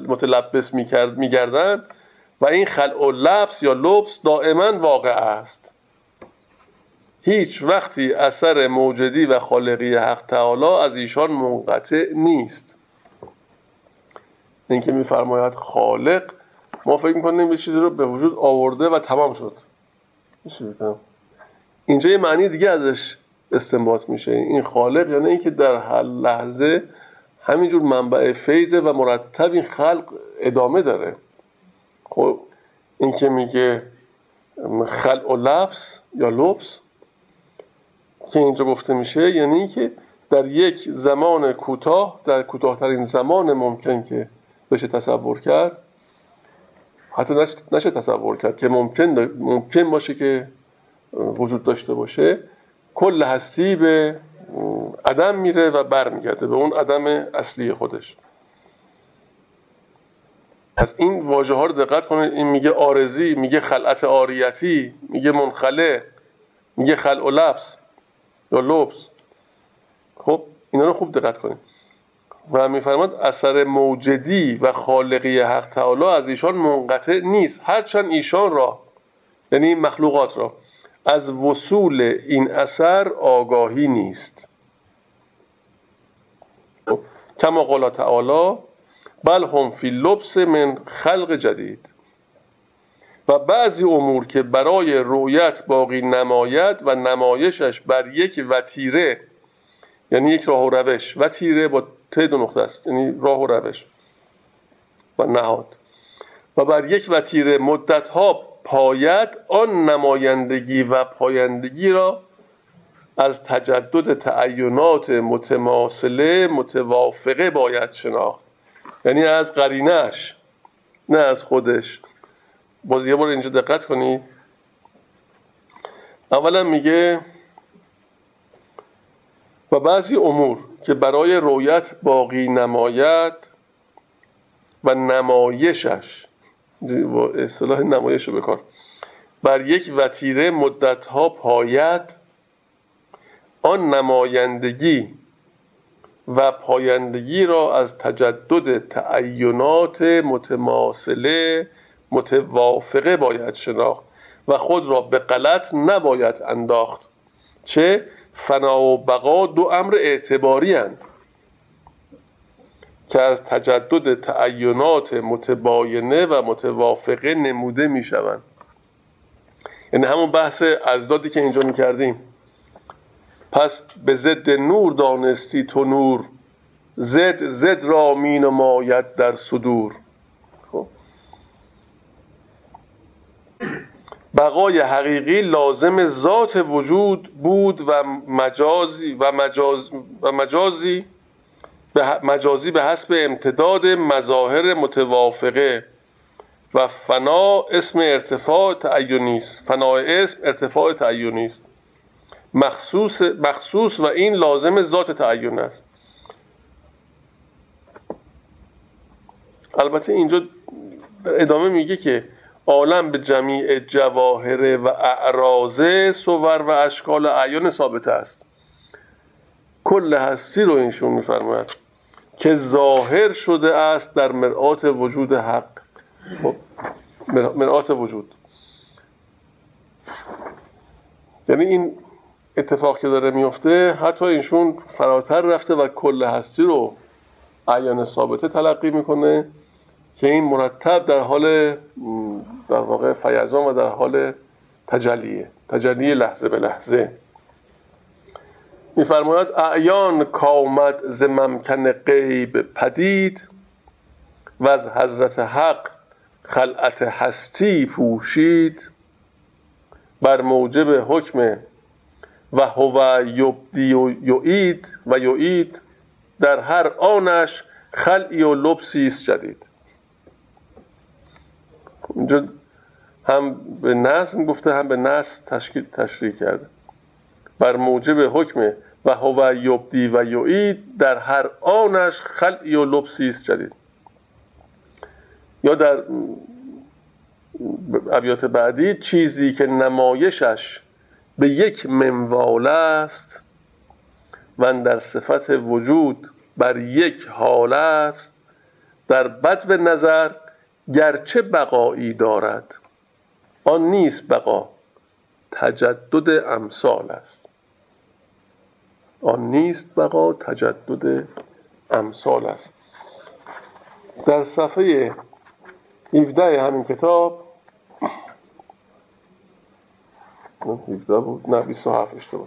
متلبس میگردند و این خلع و لبس یا لبس دائما واقع است. هیچ وقتی اثر موجدی و خالقی حق تعالی از ایشان منقطع نیست. اینکه میفرماید خالق ما فکر می‌کنیم یه چیزی رو به وجود آورده و تمام شد. اینجا یه معنی دیگه ازش استنباط میشه. این خالق یعنی اینکه در هر لحظه همینجور منبع فیضه و مرتب این خلق ادامه داره. خب این که میگه خلق و لفظ یا لبس که اینجا گفته میشه یعنی که در یک زمان کوتاه در کوتاهترین زمان ممکن که بشه تصور کرد حتی نشه تصور کرد که ممکن, ممکن باشه که وجود داشته باشه کل هستی به عدم میره و برمیگرده به اون عدم اصلی خودش. از این واژه ها رو دقت کنید. این میگه آرزی میگه خلعت آریتی میگه منخله میگه خلع و لبس یا لبس. خب اینا رو خوب دقت کنید. و میفرماد اثر موجدی و خالقی حق تعالی از ایشان منقطع نیست. هرچند ایشان را یعنی مخلوقات را از وصول این اثر آگاهی نیست. کما قال تعالی بل هم فی لبس من خلق جدید. و بعضی امور که برای رویت باقی نماید و نمایشش بر یک وتیره یعنی یک راه و روش. وتیره با ت دو نقطه است یعنی راه و روش و نهاد. و بر یک وتیره مدت ها پاید آن نمایندگی و پایندگی را از تجدد تعینات متماثله متوافقه باید شناخت. یعنی از قرینش نه از خودش. باز یه بار اینجا دقت کنید. اولا میگه و بعضی امور که برای رویت باقی نماید و نمایشش اصطلاح نمایش رو بکار. بر یک وتیره مدت ها پاید آن نمایندگی و پایندگی را از تجدد تعینات متماثله متوافقه باید شناخت و خود را به غلط نباید انداخت. چه؟ فنا و بقا دو امر اعتباری هند که از تجدد تعینات متباینه و متوافقه نموده می شوند یعنی همون بحث ازدادی که اینجا می‌کردیم. پس به ضد نور دانستی تو نور. زد زد را می نماید در صدور. خب. بقای حقیقی لازم ذات وجود بود و مجازی و مجاز و مجازی به مجازی به حسب امتداد مظاهر متوافقه و فنا اسم ارتفاع تعیونی است فنا اسم ارتفاع تعیونی است مخصوص مخصوص و این لازم ذات تعین است. البته اینجا ادامه میگه که عالم به جمیع جواهر و اعراضه صور و اشکال اعیان ثابت است. کل هستی رو اینشون میفرماید. که ظاهر شده است در مرآت وجود حق. خب، مرآت وجود. یعنی این اتفاق که داره میفته حتی اینشون فراتر رفته و کل هستی رو عیان ثابته تلقی می‌کنه که این مرتب در حال در واقع فیضان و در حال تجلیه. تجلی لحظه به لحظه. میفرماید اعیان کامد ز ممکن غیب پدید و از حضرت حق خلعت هستی پوشید. بر موجب حکم و هو یبدی و یعید و یعید در هر آنش خلعی و لبسی است جدید. اینجا هم به نظم گفته هم به نصب تشکیل تشریح کرده. بر موجب حکم و هو یبدی و یعید در هر آنش خلعی و لبسی است جدید. یا در ابیات بعدی چیزی که نمایشش به یک منوال است و در صفت وجود بر یک حال است در بد نظر گرچه بقایی دارد آن نیست بقا تجدد امثال است. آن نیست بقا تجدد امثال است. در صفحه 17 همین کتاب 17 بود؟ نه 27 اشتباه.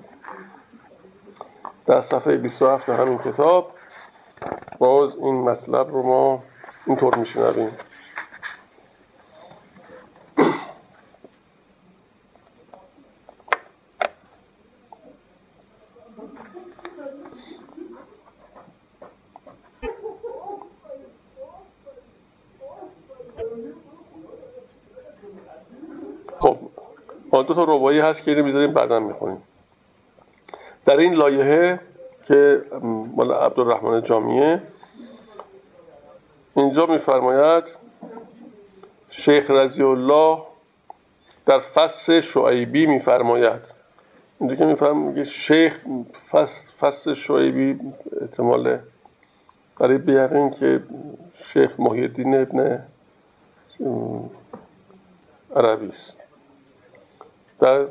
در صفحه 27 همین کتاب باز این مطلب رو ما اینطور میشنویم دو روایی هست که اینو می‌ذاریم بعدا می‌خونیم در این لایحه که مال عبدالرحمن جامیه اینجا میفرماید شیخ رضی الله در فصل شعیبی میفرماید. اینجا که میفرماید شیخ فصل, فصل شعیبی احتمال قریب به یقین که شیخ محی الدین ابن عربی است. در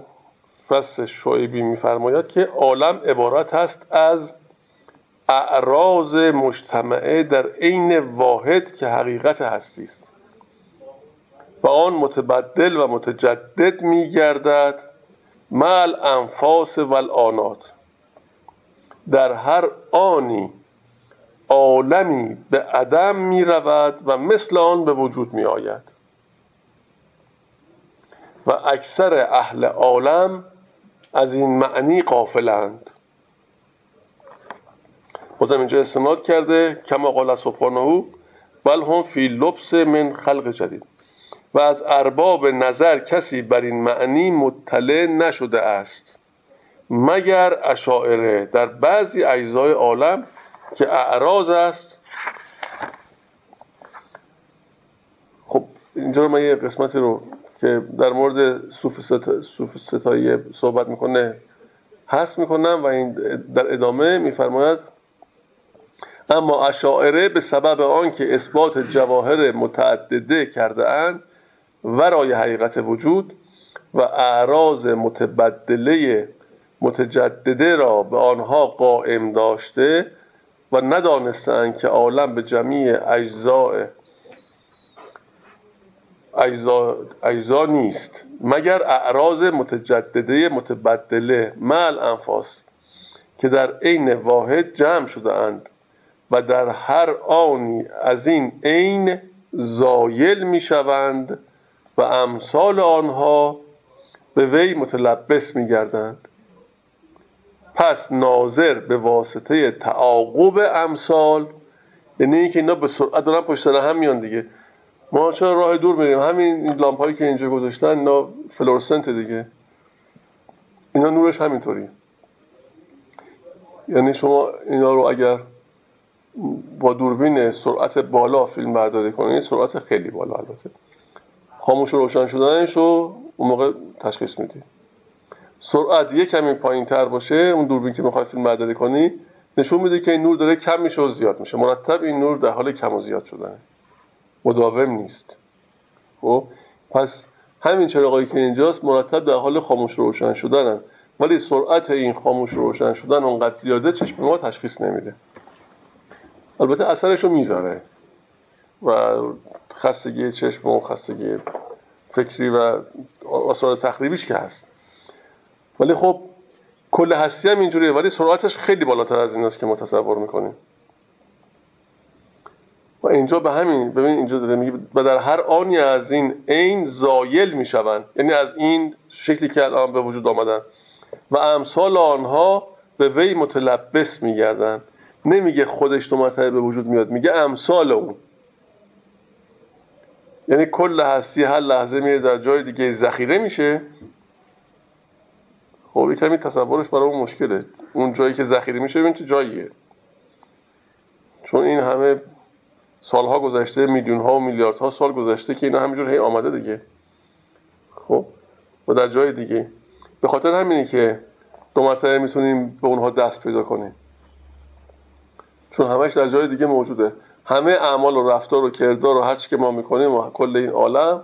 فصل شعیبی میفرماید که عالم عبارت است از اعراض مجتمعه در عین واحد که حقیقت هستی است. و آن متبدل و متجدد میگردد. مال انفاس و الانات در هر آنی عالمی به عدم می رود و مثل آن به وجود می آید و اکثر اهل عالم از این معنی قافلند بازم اینجا استناد کرده کما قال سبحانه بل هم فی لبس من خلق جدید. و از ارباب نظر کسی بر این معنی مطلع نشده است مگر اشاعره در بعضی اجزای عالم که اعراض است. خب اینجا رو من یه قسمتی رو که در مورد صوف, ستایی صحبت می‌کنه هست می‌کنم و این در ادامه میفرماید اما اشاعره به سبب آنکه اثبات جواهر متعدده کرده اند ورای حقیقت وجود و اعراض متبدله متجدده را به آنها قائم داشته و ندانستند که عالم به جمیع اجزاء اجزا, اجزا نیست. مگر اعراض متجدده متبدله مل انفاس که در عین واحد جمع شده اند و در هر آنی از این عین زایل می شوند و امثال آنها به وی متلبس می گردند. پس ناظر به واسطه تعاقب امثال یعنی اینکه اینا به سرعت دارن پشت هم میان دیگه. ما چرا راه دور میریم؟ همین لامپ هایی که اینجا گذاشتن اینا فلورسنت دیگه. اینا نورش همینطوری. یعنی شما اینا رو اگر با دوربین سرعت بالا فیلم برداری کنید سرعت خیلی بالا البته. خاموش و روشن شدنش رو اون موقع تشخیص میدی. سرعت یه کمی پایین تر باشه اون دوربین که می‌خوای فیلم برداری کنی نشون میده که این نور داره کم میشه و زیاد میشه. مرتب این نور در حال کم و زیاد شدنه. مداوم نیست. خب؟ پس همین چراغایی که اینجاست مرتب در حال خاموش روشن شدنن. ولی سرعت این خاموش روشن شدن اونقدر زیاده چشم ما تشخیص نمیده. البته اثرش رو می‌ذاره. و خستگی چشم و خستگی فکری و آثار تخریبیش که هست. ولی خب کل هستی هم اینجوریه. ولی سرعتش خیلی بالاتر از این است که ما تصور می‌کنیم. و اینجا به همین ببین اینجا داره میگه و در هر آنی از این عین زایل می‌شوند. یعنی از این شکلی که الان به وجود آمدن. و امثال آنها به وی متلبس میگردن نمیگه خودش دو مرتبه به وجود میاد میگه امثال اون. یعنی کل هستی هر لحظه میره در جای دیگه ذخیره میشه. خب کمی تصورش برای اون مشکله. اون جایی که ذخیره میشه ببین چه جاییه. چون این همه سالها گذشته میلیون ها و میلیاردها سال گذشته که اینا همینجور هی آمده دیگه. خب؟ و در جای دیگه. به خاطر همینی که دو مرتبه می‌تونیم به اونها دست پیدا کنیم. چون همش در جای دیگه موجوده. همه اعمال و رفتار و کردار و هرچی که ما می‌کنیم و کل این عالم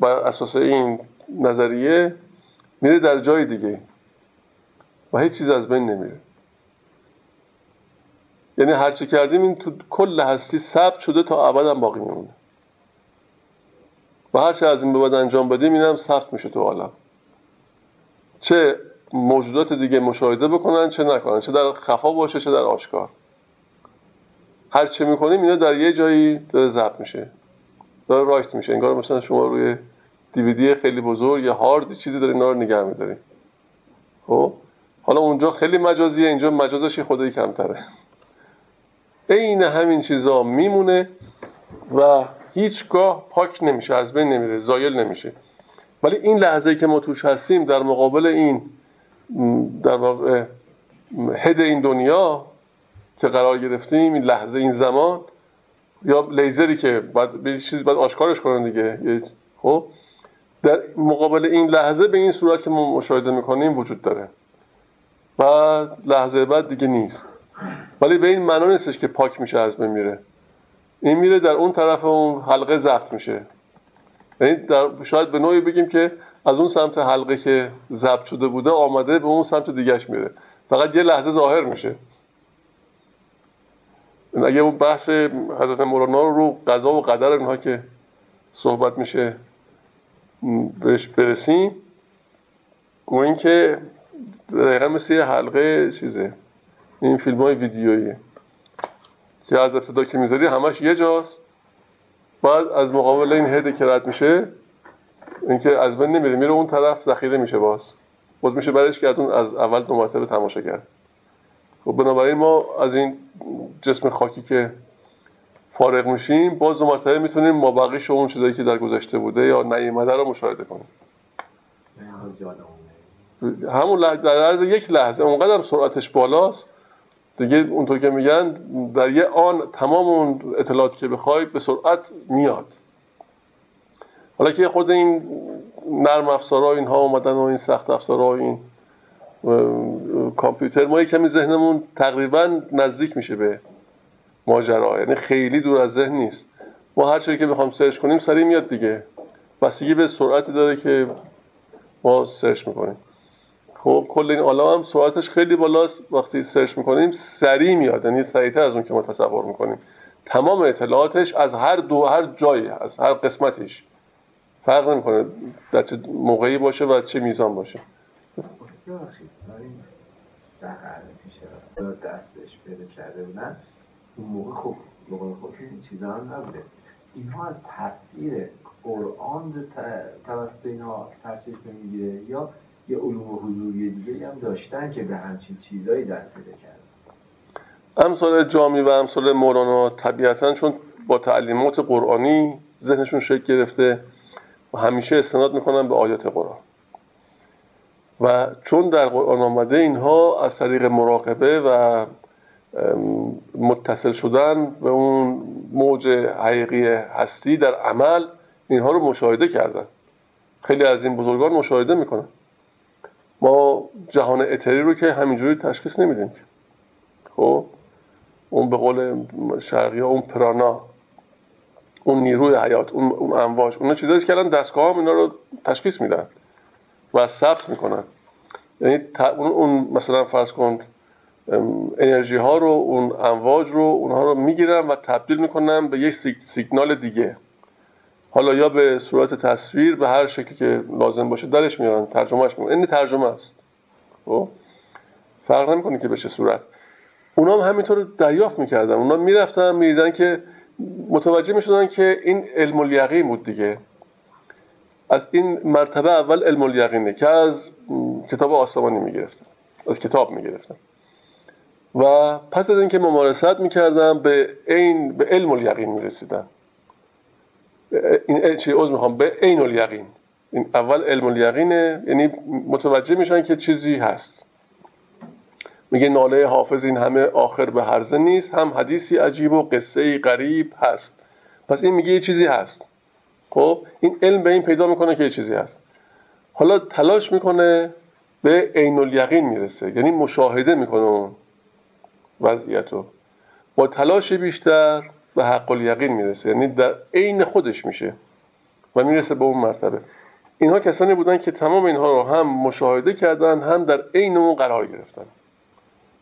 بر اساس این نظریه میره در جای دیگه. و هیچ چیز از بین نمیره. یعنی هرچی کردیم این تو کل هستی ثبت شده تا ابدا باقی میمونه. و هرچی از این به بعد انجام بدیم اینم ثبت میشه تو عالم. چه موجودات دیگه مشاهده بکنن چه نکنن. چه در خفا باشه چه در آشکار. هر چه می‌کنیم اینا در یه جایی داره ضبط میشه. داره رایت میشه. انگار مثلا شما روی دیویدی خیلی بزرگ یا هارد چیزی داره اینا رو نگه میداری خب؟ حالا اونجا خیلی مجازیه اینجا مجازش خدایی کمتره. عین همین چیزا میمونه و هیچگاه پاک نمیشه از بین نمیره زایل نمیشه. ولی این لحظه که ما توش هستیم در مقابل این در واقع هد این دنیا که قرار گرفتیم این لحظه این زمان یا لیزری که بعد چیزی بعد آشکارش کنن دیگه خب؟ در مقابل این لحظه به این صورت که ما مشاهده می‌کنیم وجود داره. و لحظه بعد دیگه نیست. ولی به این معنا نیستش که پاک میشه از بین میره. این میره در اون طرف اون حلقه ضبط میشه. یعنی در شاید به نوعی بگیم که از اون سمت حلقه که ضبط شده بوده آمده به اون سمت دیگهش میره. فقط یه لحظه ظاهر میشه. اگه اون بحث حضرت مولانا رو رو قضا و قدر اینها که صحبت میشه بهش برسیم گوین که دقیقا مثل یه حلقه چیزه. این فیلم های ویدیویی. که از ابتدا که می‌ذاری همش یه جاست. بعد از مقابل این هده که رد میشه اینکه از بین نمیره میره اون طرف ذخیره میشه باز. باز میشه برش گردون از اول دو مرتبه تماشا کرد. خب بنابراین ما از این جسم خاکی که فارغ میشیم باز دو مرتبه می‌تونیم ما بقیش اون چیزایی که در گذشته بوده یا نیامده رو مشاهده کنیم. همون لحظه در عرض یک لحظه اونقدر سرعتش بالاست دیگه اونطور که میگن در یه آن تمام اون اطلاعاتی که بخوای به سرعت میاد. حالا که خود این نرم افزارها اینها اومدن و این سخت افزارها این کامپیوتر ما کمی ذهنمون تقریبا نزدیک میشه به ماجرا. یعنی خیلی دور از ذهن نیست. ما هر چیزی که بخوام سرچ کنیم سریع میاد دیگه. بستگی به سرعتی داره که ما سرچ می‌کنیم. خب کل این عالم هم سرعتش خیلی بالاست. وقتی سرچ می‌کنیم سریع میاد. یعنی سریعتر از اون که ما تصور می‌کنیم. تمام اطلاعاتش از هر دو هر جایی از هر قسمتش فرق نمی‌کنه در چه موقعی باشه و چه میزان باشه. دست بهش پیدا کرده بودن اون موقع خب موقع خود این چیزا نبوده. اینها از تفسیر قرآن توسط اینها سرچشمه می‌گیره یا یه علوم حضوری دیگه هم داشتن که به همچین چیزایی دست پیدا کردن. امثال جامی و امثال مولانا طبیعتا چون با تعلیمات قرآنی ذهنشون شکل گرفته و همیشه استناد می‌کنن به آیات قرآن. و چون در قرآن آمده اینها از طریق مراقبه و متصل شدن به اون موج حقیقی هستی در عمل اینها رو مشاهده کردن. خیلی از این بزرگان مشاهده می‌کنن. ما جهان اتری رو که همینجوری تشخیص نمیدیم. خب؟ اون به قول شرقی ها اون پرانا اون نیروی حیات اون, اون امواج اون چیزایی که الان دستگاه هم اینا رو تشخیص میدن و ثبت می‌کنن. یعنی اون مثلا فرض کن انرژی ها رو اون امواج رو اونها رو می‌گیرن و تبدیل می‌کنن به یک سیگنال دیگه. حالا یا به صورت تصویر به هر شکلی که لازم باشه درش میارن ترجمهش می‌کنن. این ترجمه است. خب؟ فرق نمی‌کنه که به چه صورت. اونا هم همینطور دریافت می‌کردن. اونا می‌رفتن می‌دیدن که متوجه می‌شدن که این علم الیقین بود دیگه. از این مرتبه اول علم الیقینه که از کتاب آسمانی می‌گرفتن. از کتاب می‌گرفتن. و پس از اینکه ممارست می‌کردن به این به علم الیقین می‌رسیدن. این چی عوض می‌خوام. به عین الیقین. این اول علم الیقینه یعنی متوجه میشن که چیزی هست. میگه ناله حافظ این همه آخر به هرزه نیست. هم حدیثی عجیب و قصه غریب هست. پس این میگه یه چیزی هست. خب؟ این علم به این پیدا می‌کنه که یه چیزی هست. حالا تلاش می‌کنه به عین الیقین می‌رسه. یعنی مشاهده می‌کنه اون وضعیت رو با تلاش بیشتر به حق الیقین می‌رسه. یعنی در عین خودش میشه و می‌رسه به اون مرتبه. اینها کسانی بودن که تمام اینها رو هم مشاهده کردن هم در عین اون قرار گرفتن.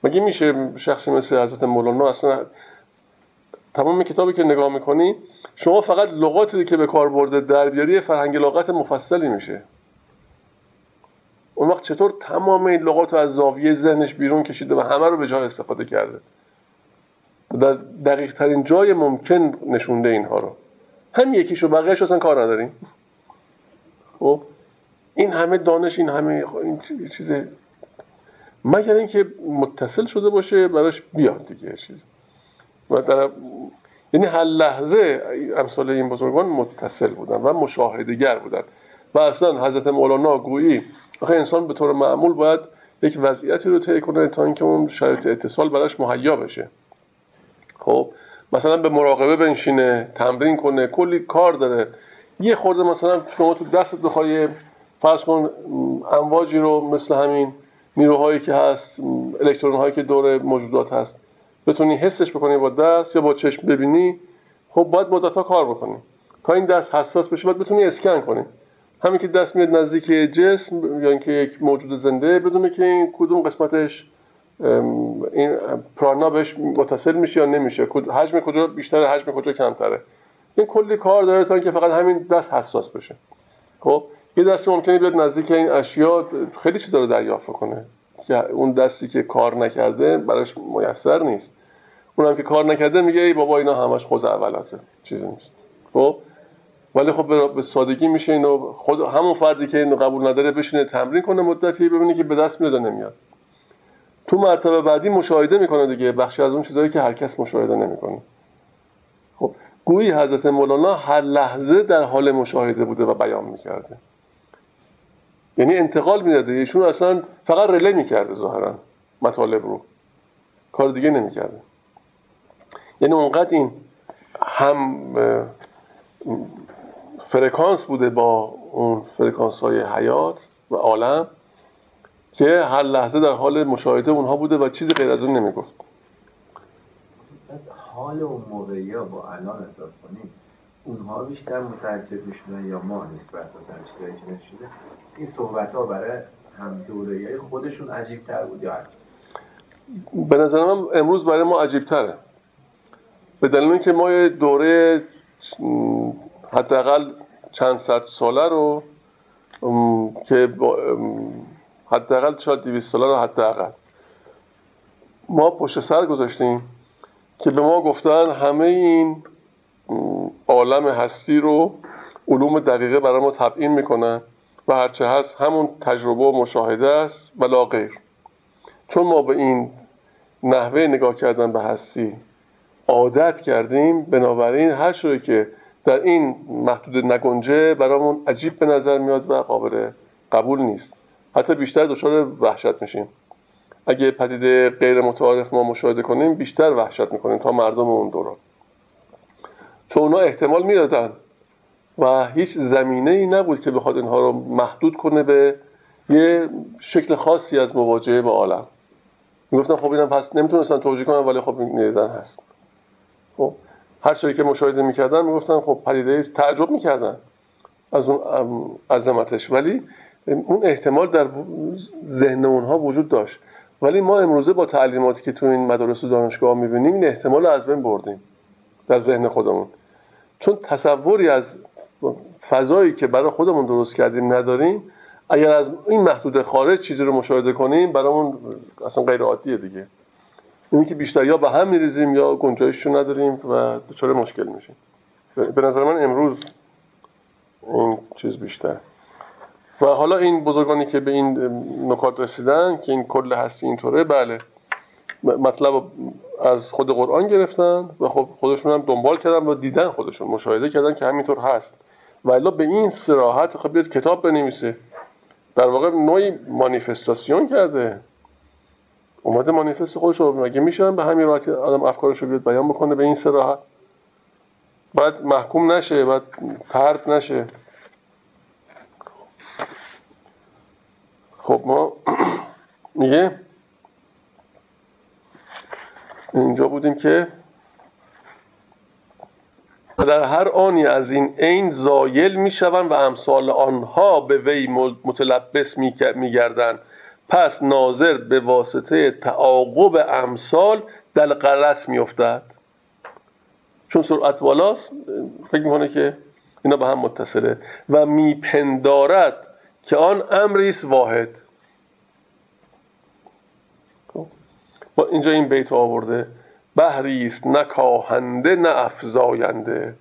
مگه میشه شخصی مثل حضرت مولانا اصلا تمام کتابی که نگاه می‌کنی شما فقط لغاتی که به کار برده در بیاری فرهنگ لغت مفصلی میشه؟ اون وقت چطور تمام این لغات رو از زاویه ذهنش بیرون کشیده و همه رو به جای استفاده کرده؟ در دقیق ترین جای ممکن نشونده اینها رو. هم یکیشو بقیهش اصلا کار نداریم. خب؟ این همه دانش این همه این چیز مگر اینکه متصل شده باشه براش بیاد دیگه چیز. و در یعنی هر لحظه امثال این بزرگان متصل بودن و مشاهدگر بودن. و اصلا حضرت مولانا گویی آخه انسان به طور معمول باید یک وضعیتی رو طی کنه تا اینکه اون شرایط اتصال براش مهیا بشه. خب مثلا به مراقبه بنشینه تمرین کنه کلی کار داره. یه خورده مثلا شما تو دستت بخوای فرض کن امواجی رو مثل همین نیروهایی که هست الکترون هایی که دور موجودات هست بتونی حسش بکنی با دست یا با چشم ببینی. خب باید مدت ها کار بکنی. تا این دست حساس بشه باید بتونی اسکن کنی. همین که دست میاد نزدیک جسم یا اینکه یک موجود زنده بدونه که این کدوم قسمتش این پرانا بهش متصل میشه یا نمیشه؟ حجم کجا بیشتره حجم کجا کمتره؟ این کلی کار داره تا اینکه فقط همین دست حساس بشه. خب یه دستی ممکنه بیاد نزدیک این اشیا خیلی چیزا رو دریافت کنه. که اون دستی که کار نکرده براش میسر نیست. اونم که کار نکرده میگه ای بابا اینا همش خود اولاته چیزی نیست. خب ولی خب به سادگی میشه اینو خود همون فردی که اینو قبول نداره بشینه تمرین کنه مدتی ببینه که به دست میاد نمیاد. تو مرتبه بعدی مشاهده می‌کنه دیگه بخشی از اون چیزهایی که هر کس مشاهده نمی‌کنه. خب گویی حضرت مولانا هر لحظه در حال مشاهده بوده و بیان می‌کرده. یعنی انتقال می‌داده. ایشون اصلا فقط رله می‌کرده ظاهرا مطالب رو. کار دیگه نمی‌کرده. یعنی اونقدر این هم فرکانس بوده با اون فرکانس های حیات و عالم که هر لحظه در حال مشاهده اونها بوده و چیزی غیر از اون نمی‌گفت. حال اون موقعی ها با الان حساب کنیم اونها بیشتر متعجب می‌شدن یا ما نسبت به چیزایی که نشده این صحبت ها برای هم دوره خودشون عجیب تر بود یا به نظر من امروز برای ما عجیب تره به دلیل اینکه ما دوره حداقل چند صد ساله رو که حداقل شاید 200 ساله رو حداقل. ما پشت سر گذاشتیم که به ما گفتن همه این عالم هستی رو علوم دقیقه برای ما تبیین می‌کنن و هرچه هست همون تجربه و مشاهده است ولا غیر. چون ما به این نحوه نگاه کردن به هستی عادت کردیم بنابراین هر شده که در این محدود نگنجه برامون عجیب به نظر میاد و قابل قبول نیست. حتی بیشتر دچار وحشت میشیم. اگه پدیده غیر متعارف ما مشاهده کنیم بیشتر وحشت می‌کنیم تا مردم اون دوران. چون اونا احتمال می‌دادن و هیچ زمینه ای نبود که بخواد اینها رو محدود کنه به یه شکل خاصی از مواجهه با عالم. می‌گفتن خب اینم پس نمی‌تونستن توجیه کنن ولی خب این هست. خب هر چیزی که مشاهده می‌کردن می‌گفتن خب پدیده تعجب می‌کردن از اون عظمتش. ولی اون احتمال در ذهن اونها وجود داشت. ولی ما امروزه با تعلیماتی که تو این مدارس و دانشگاه می‌بینیم این احتمال از بین بردیم در ذهن خودمون. چون تصوری از فضایی که برای خودمون درست کردیم نداریم اگر از این محدود خارج چیزی رو مشاهده کنیم برامون اصلا غیر عادیه دیگه. اینی که بیشتر یا به هم میریزیم یا گنجایش رو نداریم و دچار مشکل میشیم. به نظر من امروز این چیز بیشتر. و حالا این بزرگانی که به این نکات رسیدن که این کل هستی اینطوره بله. مطلب از خود قرآن گرفتن و خب خودشون هم دنبال کردن و دیدن خودشون مشاهده کردن که همینطور هست. و الا به این سراحت خب بیاد کتاب بنویسه. در واقع نوعی مانیفستاسیون کرده. اومده مانیفست خودش رو مگه میشن به همین راحتی آدم افکارش رو بیاد بیان بکنه به این سراحت بعد محکوم نشه بعد ترد نشه. خب ما میگه اینجا بودیم که در هر آنی از این عین زایل می‌شوند و امثال آنها به وی متلبس میگردند. پس ناظر به واسطه تعاقب امثال در قرص میافتد. چون سرعت بالاست فکر می‌کنه که اینا به هم متصله. و میپندارد که آن امریس واحد. خب، با اینجا این بیت آورده. بحری است نکاهنده نه افزاینده.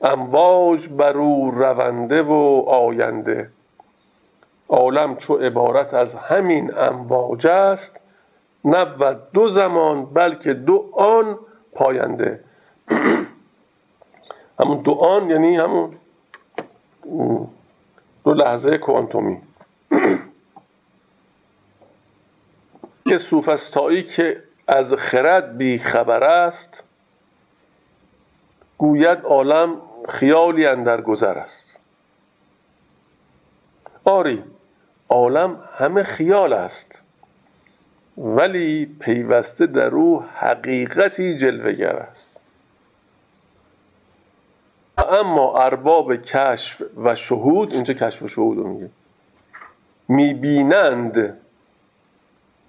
امواج بر او رونده و آینده. عالم چو عبارت از همین امواج است. نبود دو زمان بلکه دو آن پاینده. همون دو آن یعنی همون دو لحظه کوانتومی. که سوفستایی که از خرد بی خبر است گوید عالم خیالی اندر گذر است. آری عالم همه خیال است ولی پیوسته در او حقیقتی جلوگر است. اما ارباب کشف و شهود اینجا کشف و شهود رو میگه. می‌بینند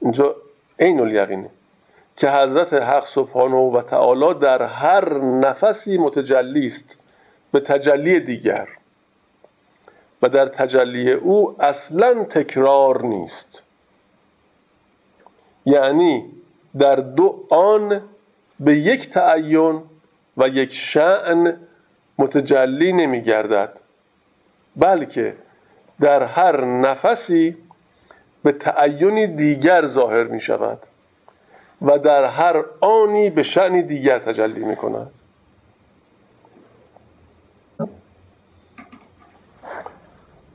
اینجا عین الیقینه که حضرت حق سبحانه و تعالی در هر نفسی متجلی است به تجلی دیگر. و در تجلی او اصلا تکرار نیست. یعنی در دو آن به یک تعین و یک شعن متجلی نمی گردد بلکه در هر نفسی به تعینی دیگر ظاهر می شود و در هر آنی به شعنی دیگر تجلی می کند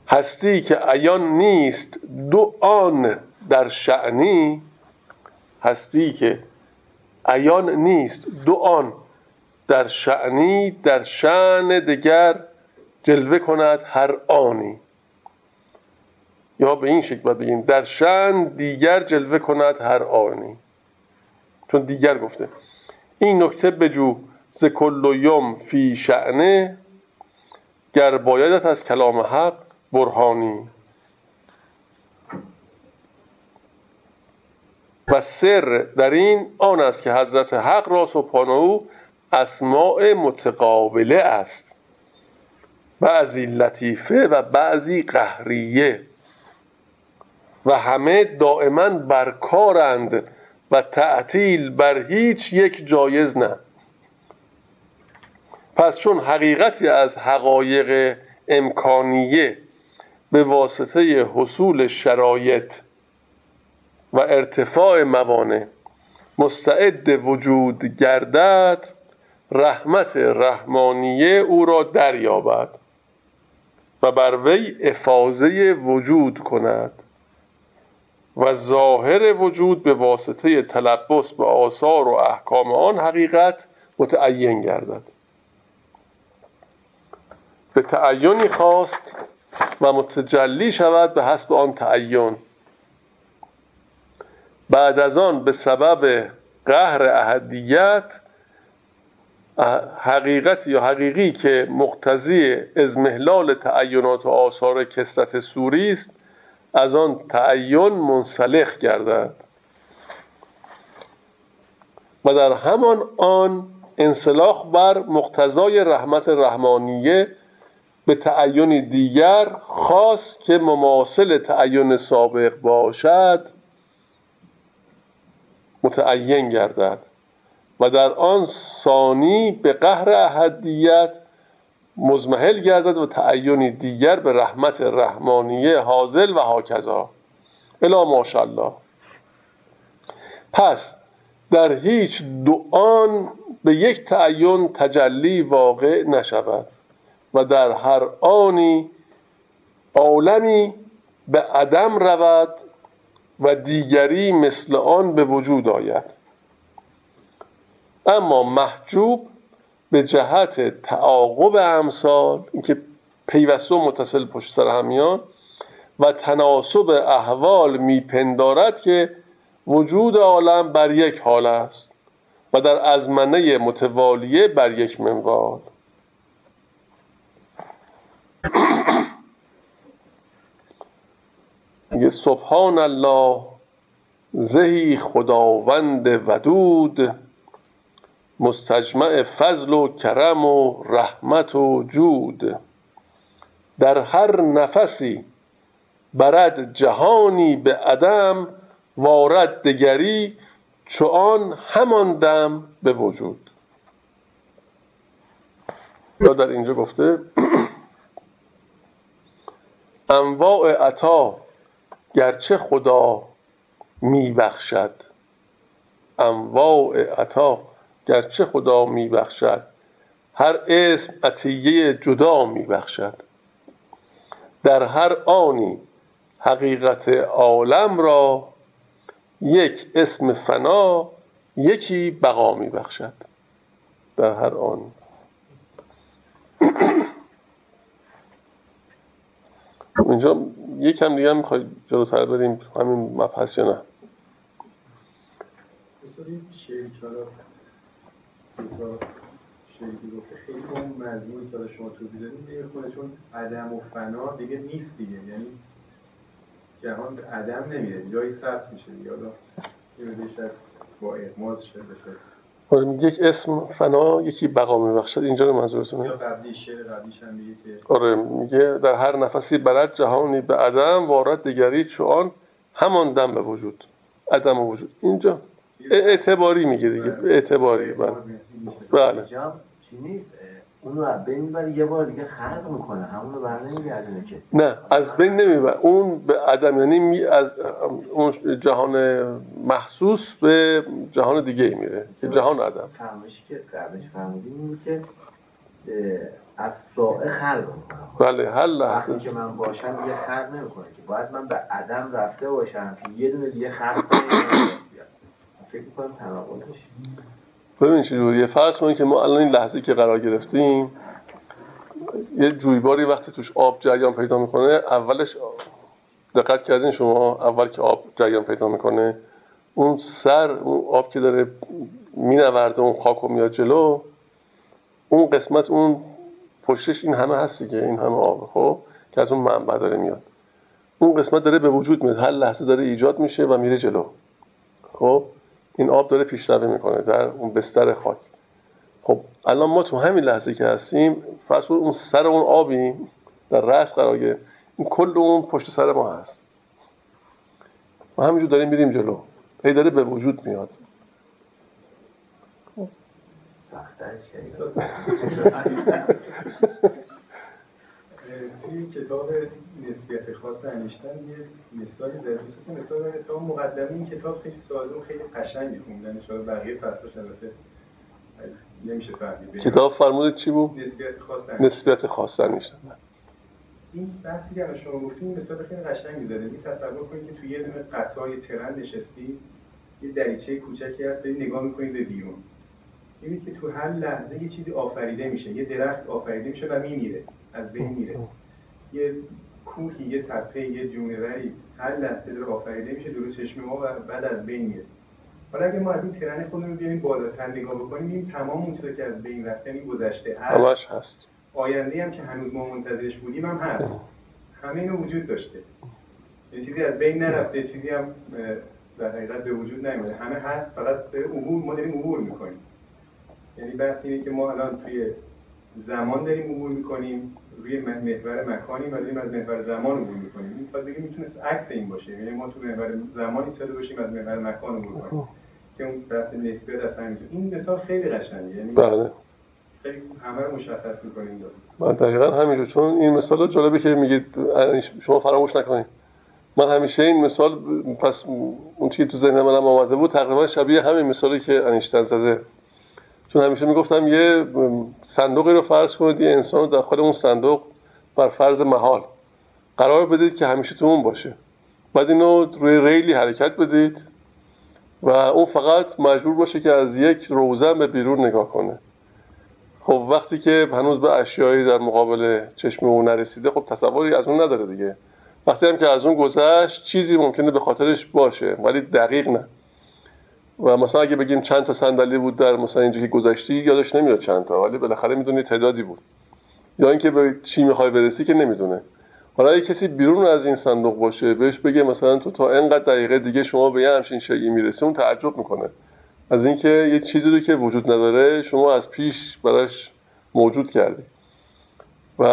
هستی که عیان نیست دو آن در شعنی هستی که عیان نیست دو آن در شعنی در شعن دیگر جلوه کند هر آنی. یا به این شکل بگیم در شعن دیگر جلوه کند هر آنی. چون دیگر گفته. این نکته بجو ز کل یوم فی شعنه گر بایدت از کلام حق برهانی. و سر در این آن است که حضرت حق را سبحانه او اسماع متقابله است. بعضی لطیفه و بعضی قهریه. و همه دائما بر کارند و تعطیل بر هیچ یک جایز نه. پس چون حقیقتی از حقایق امکانیه به واسطه حصول شرایط و ارتفاع موانع مستعد وجود گردد رحمت رحمانیه او را دریابد و بر وی افاظه وجود کند و ظاهر وجود به واسطه تلبس به آثار و احکام آن حقیقت متعین گردد. به تعینی خواست و متجلی شود به حسب آن تعین. بعد از آن به سبب قهر اهدیت حقیقت یا حقیقی که مقتضی ازمهلال تعینات و آثار کسرت سوری است از آن تعین منسلخ گردد. و در همان آن انسلاخ بر مقتضای رحمت رحمانیه به تعین دیگر خاص که مماثل تعین سابق باشد متعین گردد. و در آن ثانی به قهر احدیت مزمحل گردد و تعین دیگر به رحمت رحمانیه حاضل و هاکذا الا ماشاءالله. پس در هیچ دعان به یک تعین تجلی واقع نشود و در هر آنی عالمی به عدم رود و دیگری مثل آن به وجود آید. اما محجوب به جهت تعاقب امثال اینکه پیوسته و متصل پشت سر همیان و تناسب احوال میپندارد که وجود عالم بر یک حال است و در ازمنه متوالیه بر یک منوال میگه سبحان الله زهی خداوند ودود. مستجمع فضل و کرم و رحمت و جود. در هر نفسی برد جهانی به عدم وارد دگری چون همان دم به وجود. یا در اینجا گفته انواع عطا گرچه خدا میبخشد انواع عطا گرچه خدا میبخشد هر اسم عطیه جدا میبخشد. در هر آنی حقیقت عالم را یک اسم فنا یکی بقا میبخشد. در هر آنی. اینجا یکم دیگه می‌خوای جلوتر بریم همین مبحث یا نه؟ شیخی گفته خیلی اون مضمونی که شما توضیح دادیم دیگه خودشون عدم و فنا دیگه نیست دیگه. یعنی جهان به عدم نمیره جایی ثبت میشه دیگه. حالا یه شاید با اغماز شده بشه آره یک اسم فنا یکی بقا میبخشد. اینجا رو منظورتونه یا قبلی شعر قبلیش هم میگه که آره میگه در هر نفسی برد جهانی به عدم وارد دیگری چون همان دم به وجود. عدم و وجود. اینجا اعتباری میگه دیگه. اعتباری بله. بله. چی نیست؟ اون رو از بین می‌بره یه بار دیگه خلق می‌کنه. همون رو بر نمیگردونه که. نه از بین نمی‌بره. اون به عدم یعنی از اون جهان محسوس به جهان دیگه میره که جهان عدم. فرمایشی که قبلش فرمودیم که از سائه خلق می‌کنه. بله هر لحظه. که من باشم دیگه خلق نمی‌کنه که. باید من به عدم رفته باشم که یه دونه دیگه خلق کنه فکر می‌کنم تناقضش. ببین چجوریه فرض کنید که ما الان این لحظه که قرار گرفتیم یه جویباری وقتی توش آب جریان پیدا می‌کنه اولش دقت کردین شما اول که آب جریان پیدا می‌کنه اون سر اون آب که داره مینورده اون خاک و میاد جلو اون قسمت اون پشتش این همه هست دیگه این همه آب خب؟ که از اون منبع داره میاد. اون قسمت داره به وجود میاد. هر لحظه داره ایجاد میشه و میره جلو. خب؟ این آب داره پیشروی می‌کنه در اون بستر خاک. خب الان ما تو همین لحظه که هستیم فرض اون سر اون آبیم در رأس قرار این کل اون پشت سر ما هست. ما همینجور داریم میریم جلو. هی داره به وجود میاد. توی کتاب نسبیت خاص انیشتن یه مثالی در که مثال تا مقدمه این کتاب خیلی ساده و خیلی قشنگی خوندن. شده بقیه فصلش البته نمیشه فهمید. کتاب فرمودید؟ چی بود؟ نسبیت خاص نسبیت خاص انیشتن این بحثی که شما گفتیم مثال خیلی قشنگی داره. می تصور کنید که توی یه دونه قطار ترن نشستی یه دریچه کوچکی هست دارید نگاه می‌کنید به بیرون. می‌بینید که تو هر لحظه یه چیزی آفریده میشه. یه درخت آفریده میشه و میمیره. از بین میره. یه کوهی یه تپه یه جونوری هر لحظه داره آفریده میشه درست چشم ما و بعد از بین میره. حالا اگه ما از این ترن خودمون رو بیاریم بالاتر نگاه بکنیم این تمام اون که از بین رفته این گذشته همش هست. آینده هم که هنوز ما منتظرش بودیم هم هست. همه اینو وجود داشته. یه چیزی از بین نرفته چیزی هم در حقیقت به وجود نیومده. همه هست فقط به عبور ما داریم عبور می‌کنیم. یعنی بحث اینه که ما الان توی زمان داریم عبور می‌کنیم. روی محور مکانی و داریم از محور زمان عبور می‌کنیم. این باید بگیم می‌تونه عکس این باشه. یعنی ما تو محور زمانی ساده باشیم از محور مکان عبور کنیم. که اون بحث نسبیت همینجور این مثال خیلی قشنگه یعنی بله. خیلی همه رو مشخص می‌کنیم من دقیقا همینجور. چون این مثال جالبه که میگید شما فراموش نکنید. من همیشه این مثال پس اون چیزی تو ذهن منم آمده بود تقریبا شبیه همین مثالی که انیشتن زده. چون همیشه می‌گفتم یه صندوقی رو فرض کنید یه انسان رو داخل اون صندوق بر فرض محال قرار بدید که همیشه تو اون باشه. بعد اینو روی ریلی حرکت بدید و اون فقط مجبور باشه که از یک روزن به بیرون نگاه کنه. خب وقتی که هنوز به اشیایی در مقابل چشم اون نرسیده خب تصوری از اون نداره دیگه. وقتی هم که از اون گذشت چیزی ممکنه به خاطرش باشه ولی دقیق نه. و مثلا اگه بگیم چند تا صندلی بود در مثلا اینجا که گذشتی یادش نمیاد چند تا ولی بالاخره می‌دونی تعدادی بود. یا اینکه به چی می‌خوای برسی که نمی‌دونه. حالا اگه کسی بیرون از این صندوق باشه بهش بگه مثلا تو تا اینقدر دقیقه دیگه شما به یه همچین شیئی می‌رسی اون تعجب می‌کنه. از اینکه یه چیزی رو که وجود نداره شما از پیش براش موجود کردی. و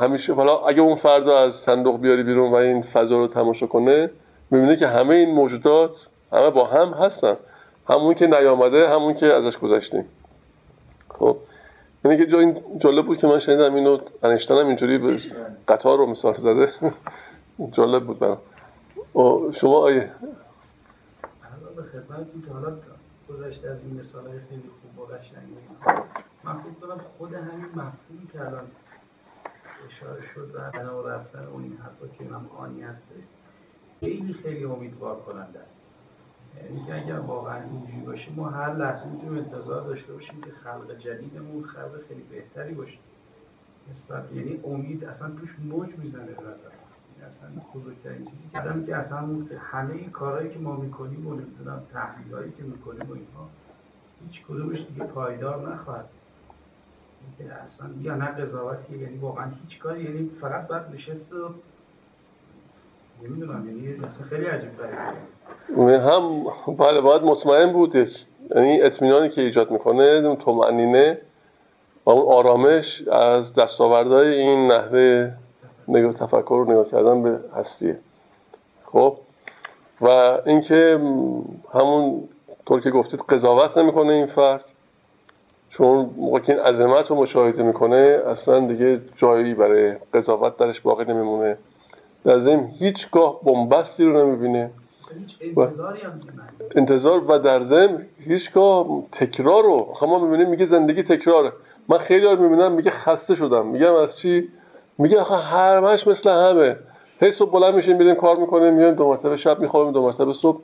همیشه حالا اگه اون فرد از صندوق بیاری بیرون و این فضا رو تماشا کنه می‌بینه که همه این موجودات همه با هم هستن. همون که نیامده همون که ازش گذشتیم. خب؟ یعنی که جا این جالب بود که من شنیدم اینو انشتن اینجوری به قطار رو مثال زده. جالب بود برام. شما آیه. به که حالا گذشته از این مثال های خیلی خوب و قشنگی. من فکر کنم خود همین مفهومی که الان اشاره شد و بنا رفتن اون این حرفا که امام خانی هسته خیلی خیلی امیدوار کننده است. یعنی که اگر واقعا اینجوری باشه ما هر لحظه می‌تونیم انتظار داشته باشیم که خلق جدیدمون خلق خیلی بهتری باشه. نسبت یعنی امید اصلا توش موج می‌زنه به نظر اصلا بزرگترین چیزی کردم که اصلا همه این کارهایی که ما می‌کنیم و نمی‌دونم تحلیلهایی که می‌کنیم و اینها هیچ کدومش دیگه پایدار نخواهد که اصلا یا نه قضاوتی یعنی واقعا هیچ کاری یعنی فقط باید نشست نمی‌دونم یعنی خیلی عجیب هم بله باید مطمئن بود یعنی اطمینانی که ایجاد می‌کنه اون تومعنینه و اون آرامش از دستاوردهای این نحوه نگاه تفکر رو نگاه کردن به هستیه. خب؟ و اینکه همون طور که گفتید قضاوت نمی‌کنه این فرد. چون موقع که این عظمت رو مشاهده می‌کنه اصلا دیگه جایی برای قضاوت درش باقی نمیمونه. در ضمن هیچگاه بنبستی رو نمی‌بینه. انتظار و در ضمن هیچگاه تکرار رو ما می‌بینیم میگه زندگی تکراره. من خیلی ها می‌بینم میگه خسته شدم. میگم از چی؟ میگه آخه همش مثل همه. هی صبح بلند میشیم میریم کار می‌کنیم میایم دو مرتبه شب میخوابیم دو مرتبه صبح.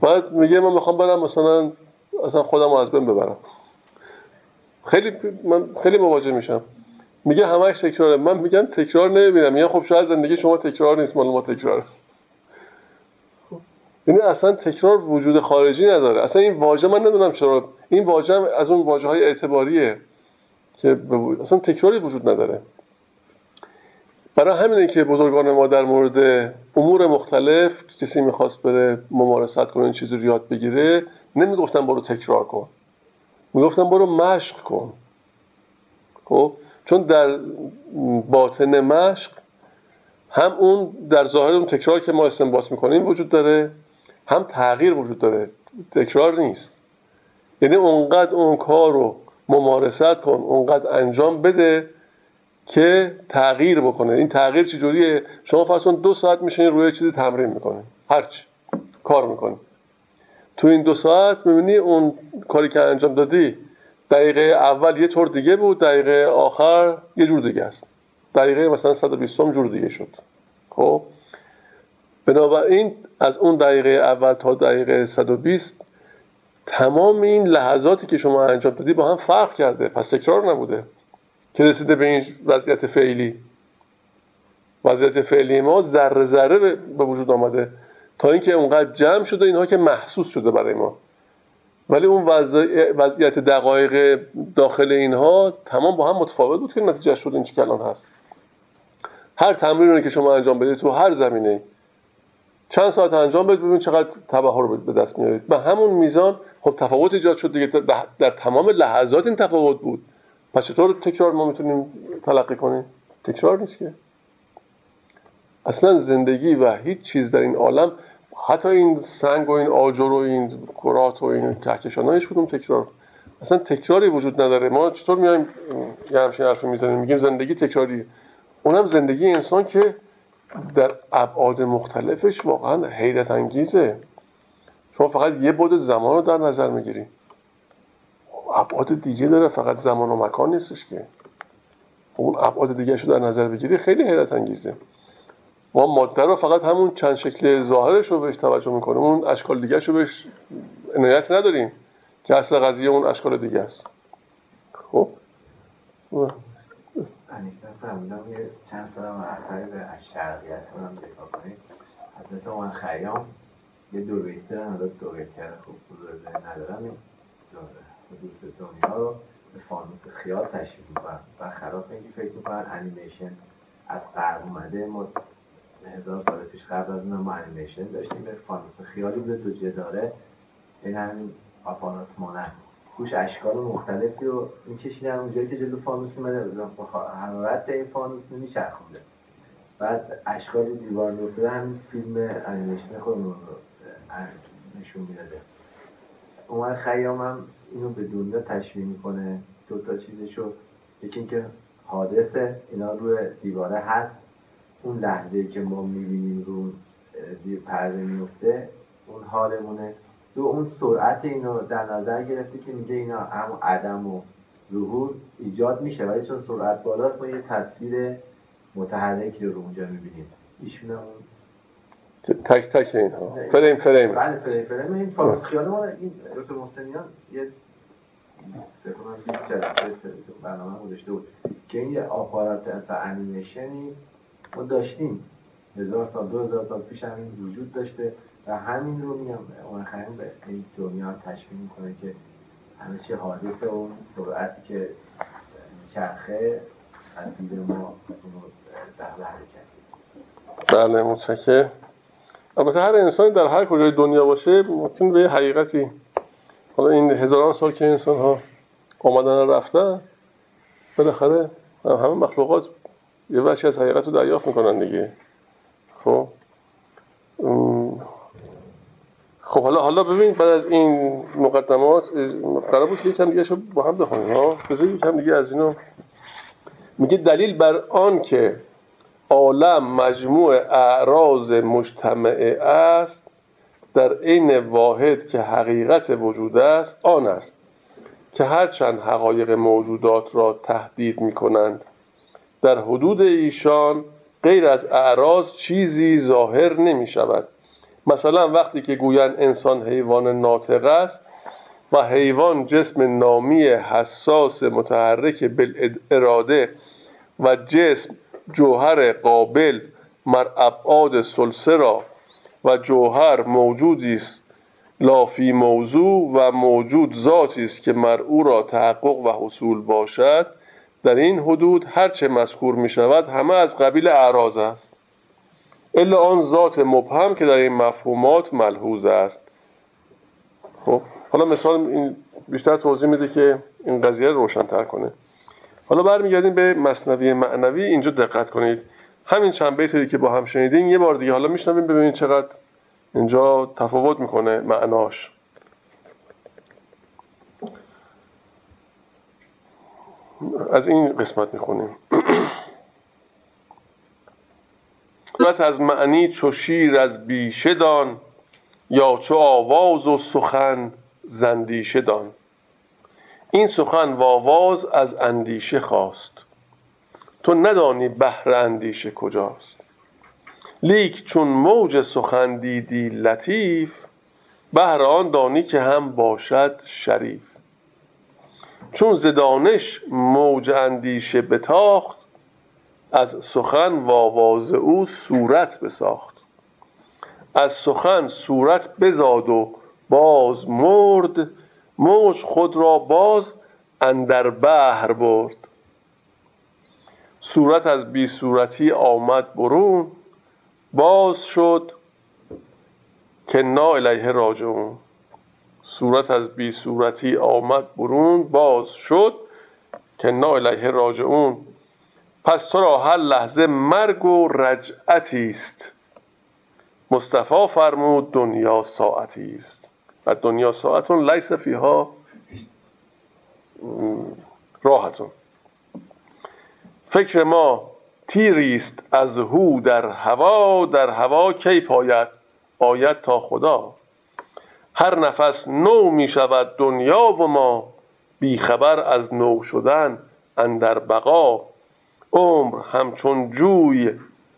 بعد میگه من می‌خوام برم مثلا اصلا خودم از بین ببرم. خیلی من خیلی مواجه میشم. میگه همش تکراره. من میگم تکرار نمی‌بینم. میگه خب شاید زندگی شما تکرار نیست مال ما تکرار یعنی اصلا تکرار وجود خارجی نداره. اصلا این واژه من نمی‌دونم چرا. این واژه از اون واژه های اعتباریه که اصلا تکراری وجود نداره. برای همینه که بزرگان ما در مورد امور مختلف کسی می‌خواست بره ممارست کنه این چیزی رو یاد بگیره نمی‌گفتن برو تکرار کن. می‌گفتن برو مشق کن. خب؟ چون در باطن مشق هم اون در ظاهر اون تکرار که ما استنباط می‌کنیم وجود داره هم تغییر وجود داره. تکرار نیست. یعنی اونقدر اون کار رو ممارست کن اونقدر انجام بده که تغییر بکنه. این تغییر چجوریه شما فرض دو ساعت میشین روی چیزی تمرین می‌کنه هرچی کار می‌کنی. تو این دو ساعت می‌بینی اون کاری که انجام دادی دقیقه اول یه طور دیگه بود دقیقه آخر یه جور دیگه است. دقیقه مثلا 120 جور دیگه شد. خب؟ بنابراین از اون دقیقه اول تا دقیقه 120 تمام این لحظاتی که شما انجام دادی با هم فرق کرده پس تکرار نبوده که رسیده به این وضعیت فعلی. وضعیت فعلی ما ذره ذره به وجود آمده تا اینکه اونقدر جمع شده اینها که محسوس شده برای ما. ولی اون وضعیت دقایق داخل اینها تمام با هم متفاوت بود که نتیجه شد این که هست. هر تمرین که شما انجام بدید تو هر زمینه چند ساعت انجام بدید ببینید چقدر تبهر رو به دست میارید. به همون میزان خب تفاوت ایجاد شد دیگه. در تمام لحظات این تفاوت بود. پس چطور تکرار ما می‌تونیم تلقی کنیم؟ تکرار نیست که. اصلا زندگی و هیچ چیز در این عالم حتی این سنگ و این آجر و این کرات و این کهکشان هیچ کدوم تکرار؟ اصلا تکراری وجود نداره. ما چطور میایم یه همچین حرفی می‌زنیم؟ میگیم زندگی تکراری. اونم زندگی انسان که در ابعاد مختلفش واقعا حیرت انگیزه. شما فقط یه بود زمان رو در نظر می‌گیری. ابعاد دیگه داره. فقط زمان و مکان نیستش که. اون ابعاد دیگه رو در نظر بگیری خیلی حیرت انگیزه. ما ماده رو فقط همون چند شکل ظاهرش رو بهش توجه می‌کنیم اون اشکال دیگه رو بهش عنایت نداریم. که اصل قضیه اون اشکال دیگه است. خب؟ چند سال هم به شرقیت کنم دفاع کنیم. حضرت من خیام یه دو بیت دارن حالا دو بیت خوب بزرگ ندارم دوست دنیا رو به فانوس خیال تشریف می‌کنن. و خلاف اینکه فکر می‌کنن انیمیشن از قرب اومده ما هزار سال پیش قبل از اون ما انیمیشن داشتیم. به فانوس خیالی بوده دو داره این همین آپانات مانند توش اشکال مختلفی رو میکشیدن اونجایی که جلو فانوس اومده. حرارت این فانوس نمیچرخونده. بعد اشکال دیوار میفتاده همین فیلم انیمیشن خودمون رو نشون می‌داده. عمر خیام هم اینو به دنیا تشبیه می‌کنه. دو تا چیزشو یکی اینکه حادثه اینا روی دیواره هست. اون لحظه که ما می‌بینیم رو پرده میفته اون حالمونه. دو اون سرعت اینو در نظر گرفته که میگه اینا هم عدم و ظهور ایجاد میشه. ولی چون سرعت بالاست ما یه تصویر متحرکی رو اونجا می‌بینیم. ایشون اون تک تک اینها فریم فریم. بله فریم فریم. این فارس خیال ما این دکتر محسنیان یه برنامه گذاشته بود. که این یه آپارات انیمیشنی ما داشتیم. هزار سال دو هزار سال پیش همین وجود داشته و همین رو میگم اون خیلی به این دنیا تشبیه می‌کنه که همه چی حادثه اون سرعتی که چرخه از دید ما در حرکت بله متشکر البته هر انسانی در هر کجای دنیا باشه ممکن به حقیقتی. حالا این هزاران سال که انسان ها آمدن رفتن بالاخره همه مخلوقات یه وحشی از حقیقت رو دریافت می‌کنن دیگه. خب؟ خب حالا حالا ببین بعد از این مقدمات قرار بود که یکم دیگه شو با هم بخونیم ها؟ بذار یکم دیگه از اینو. میگه دلیل بر آن که عالم مجموع اعراض مجتمعه است در عین واحد که حقیقت وجود است آن است که هرچند حقایق موجودات را تهدید می کنند در حدود ایشان غیر از اعراض چیزی ظاهر نمی شود مثلا وقتی که گویند انسان حیوان ناطق است و حیوان جسم نامی حساس متحرک بالاراده و جسم جوهر قابل مر ابعاد سلسه را و جوهر موجودی است لافی موضوع و موجود ذاتی است که مر او را تحقق و حصول باشد در این حدود هرچه مذکور می شود همه از قبیل اعراض است. الا آن ذات مبهم که در این مفهومات ملحوظ است. خب حالا مثال این بیشتر توضیح میده که این قضیه رو روشنتر کنه. حالا برمیگردیم به مصنوی معنوی. اینجا دقت کنید. همین چند بیتی که با هم شنیدیم یه بار دیگه حالا میشنویم ببینید چقدر اینجا تفاوت می‌کنه معناش. از این قسمت می‌خونیم. صورت از معنی چو شیر از بیشه دان یا چو آواز و سخن زندیشه دان. این سخن و آواز از اندیشه خواست. تو ندانی بهر اندیشه کجاست. لیک چون موج سخن دیدی لطیف بهر آن دانی که هم باشد شریف. چون زدانش موج اندیشه بتاخت از سخن و آواز او صورت بساخت. از سخن صورت بزاد و باز مرد موج خود را باز اندر بحر برد. صورت از بی صورتی آمد برون باز شد که نا الیه راجعون. صورت از بی صورتی آمد برون باز شد که نا الیه راجعون. پس تو را هر لحظه مرگ و رجعتی است. مصطفی فرمود دنیا ساعتی است. و دنیا ساعتون لیس فیها راحتون. فکر ما تیریست از هو در هوا در هوا کی پاید؟ آید تا خدا. هر نفس نو می شود دنیا و ما بیخبر از نو شدن اندر بقا. عمر همچون جوی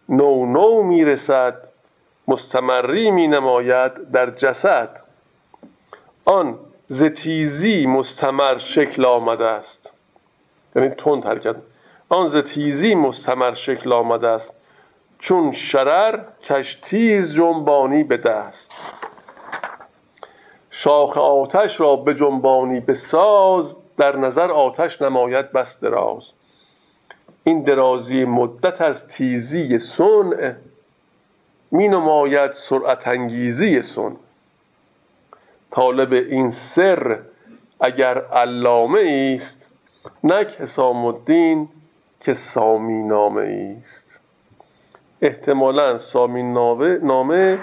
نو نو می رسد مستمری می نماید در جسد. آن ز تیزی مستمر شکل آمده است. یعنی تند حرکت. آن ز تیزی مستمر شکل آمده است. چون شرر کش تیز جنبانی به دست. شاخ آتش را به جنبانی به ساز در نظر آتش نماید بس دراز. این درازی مدت از تیزی صنع می نماید سرعت انگیزی صنع. طالب این سر اگر علامه است نک حسام الدین که سامی نامه است احتمالا سامی نامه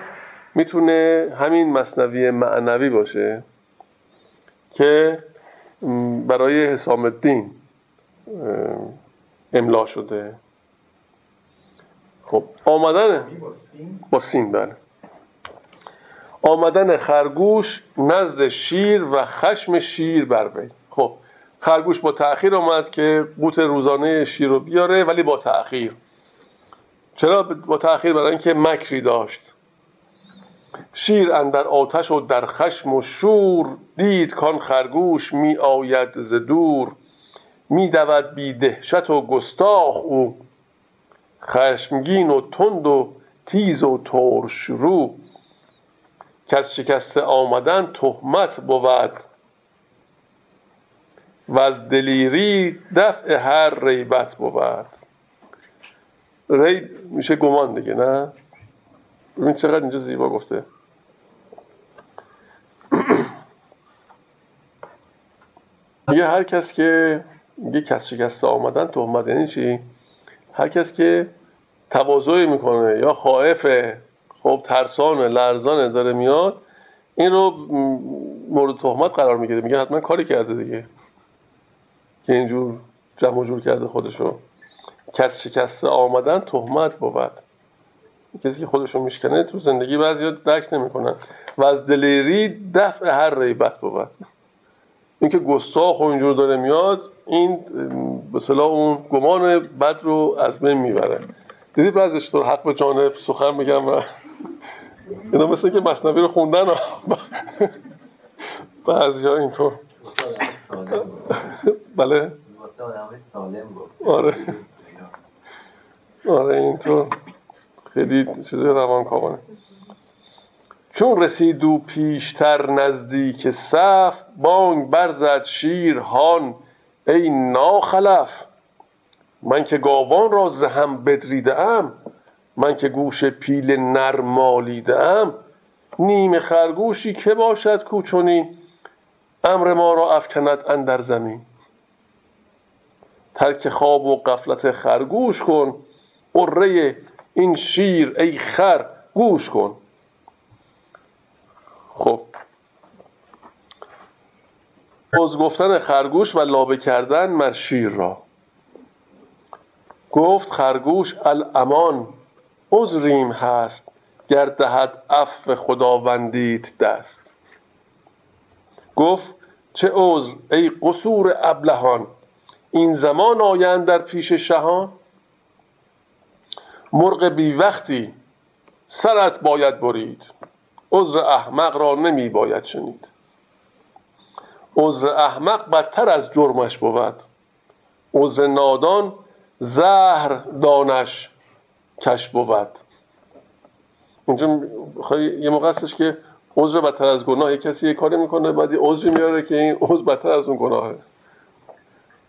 می‌تونه همین مصنوی معنوی باشه که برای حسام الدین املا شده. خب آمدن با سین بله. آمدن خرگوش نزد شیر و خشم شیر بر وی. خب خرگوش با تأخیر آمد که قوت روزانه شیر رو بیاره ولی با تأخیر. چرا با تأخیر؟ برای اینکه مکری داشت. شیر اندر آتش و در خشم و شور دید کان خرگوش می آید ز دور. می دود بی دهشت و گستاخ او. خشمگین و تند و تیز و ترش رو. کس شکسته آمدن تهمت بود. و از دلیری دفع هر ریبت بود. ری میشه گمان دیگه نه؟ ببین چقدر اینجا زیبا گفته. میگه هر کس که میگه کس شکسته آمدن تهمت یعنی چی؟ هر کس که تواضعی می‌کنه یا خائفه خب ترسان لرزانه داره میاد این رو مورد تهمت قرار می‌گیره. میگه حتما کاری کرده دیگه. که اینجور جمع جور کرده خودشو. کس شکسته آمدن تهمت بود. کسی که خودشو میشکنه تو زندگی بعضی درک نمی‌کنن. و از دلیری دفع هر ریبت بود اینکه گستاخ و اینجور داره میاد این به اون گمان بد رو از بین می‌بره. دیدی بعضش تو حق به جانب سخن میگم و اینا مثل که مصنوی رو خوندن. بعضی ها اینطور. بله. آره. آره اینطور. خیلی چیز روان چون رسید و پیشتر نزدیک صف بانگ برزد شیر هان. ای ناخلف من که گاوان را زهم بدریده ام من که گوش پیل نر مالیده ام نیم خرگوشی که باشد کوچونی امر ما را افکند اندر زمین. ترک خواب و قفلت خرگوش کن قره این شیر ای خر گوش کن. خب. باز گفتن خرگوش و لابه کردن مر شیر را. گفت خرگوش الامان عذریم هست گر دهد عفو خداوندیت دست. گفت چه عذر ای قصور ابلهان این زمان آیند در پیش شهان؟ مرغ بی وقتی سرت باید برید. عذر احمق را نمی باید شنید. عذر احمق بدتر از جرمش بود. عذر نادان زهر دانش کش بود. اینجا یه موقع هستش که عذر بدتر از گناه. کسی یه کاری می‌کنه بعد یه عذری میاره که این عذر بدتر از اون گناهه.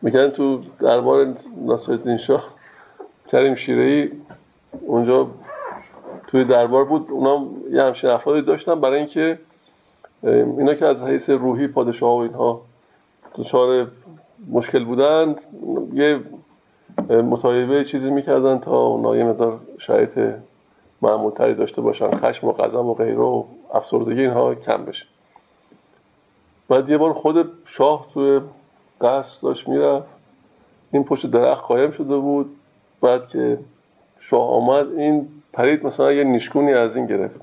میگن تو دربار ناصرالدین شاه کریم شیرهی اونجا توی دربار بود. اونا یه همچین افرادی داشتن برای اینکه اینا که از حیث روحی پادشاه و اینها دچار مشکل بودند یه مطالبه چیزی می‌کردن تا اونا یه مدار شرایط معمولتری داشته باشن. خشم و غضب و غیره و افسردگی اینها کم بشه. بعد یه بار خود شاه توی قصد داشت می‌رفت. این پشت درخت قایم شده بود. بعد که شاه آمد این پرید مثلا یه نیشکونی از این گرفت.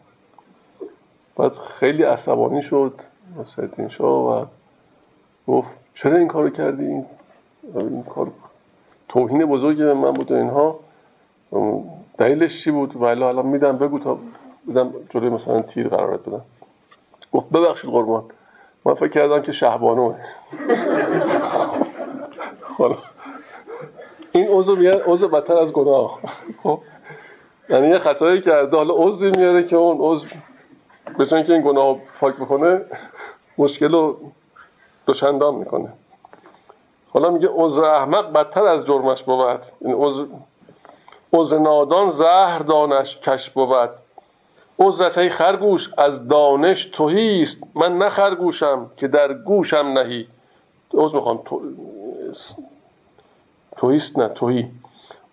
بعد خیلی عصبانی شد سیدین شاه و گفت چرا این کارو کردی؟ این, کار توهین بزرگی به من بود و اینها. دلیلش چی بود؟ ولی الان میدم بگو تا بدم جلوی مثلا تیر قرارت بدم. گفت ببخشید قربان. من فکر کردم که شهبانوه این عضو میگن عضو بدتر از گناه. خب؟ یعنی یه خطایی کرده حالا عضوی میاره که اون عضو به که این گناه پاک بکنه مشکل رو دوچندان می‌کنه. حالا میگه عضو احمق بدتر از جرمش بود. این عضو عضو نادان زهر دانش کش بود. عزت خرگوش از دانش توهیست من نه خرگوشم که در گوشم نهی. عضو می‌خوام. توهیست نه توهی.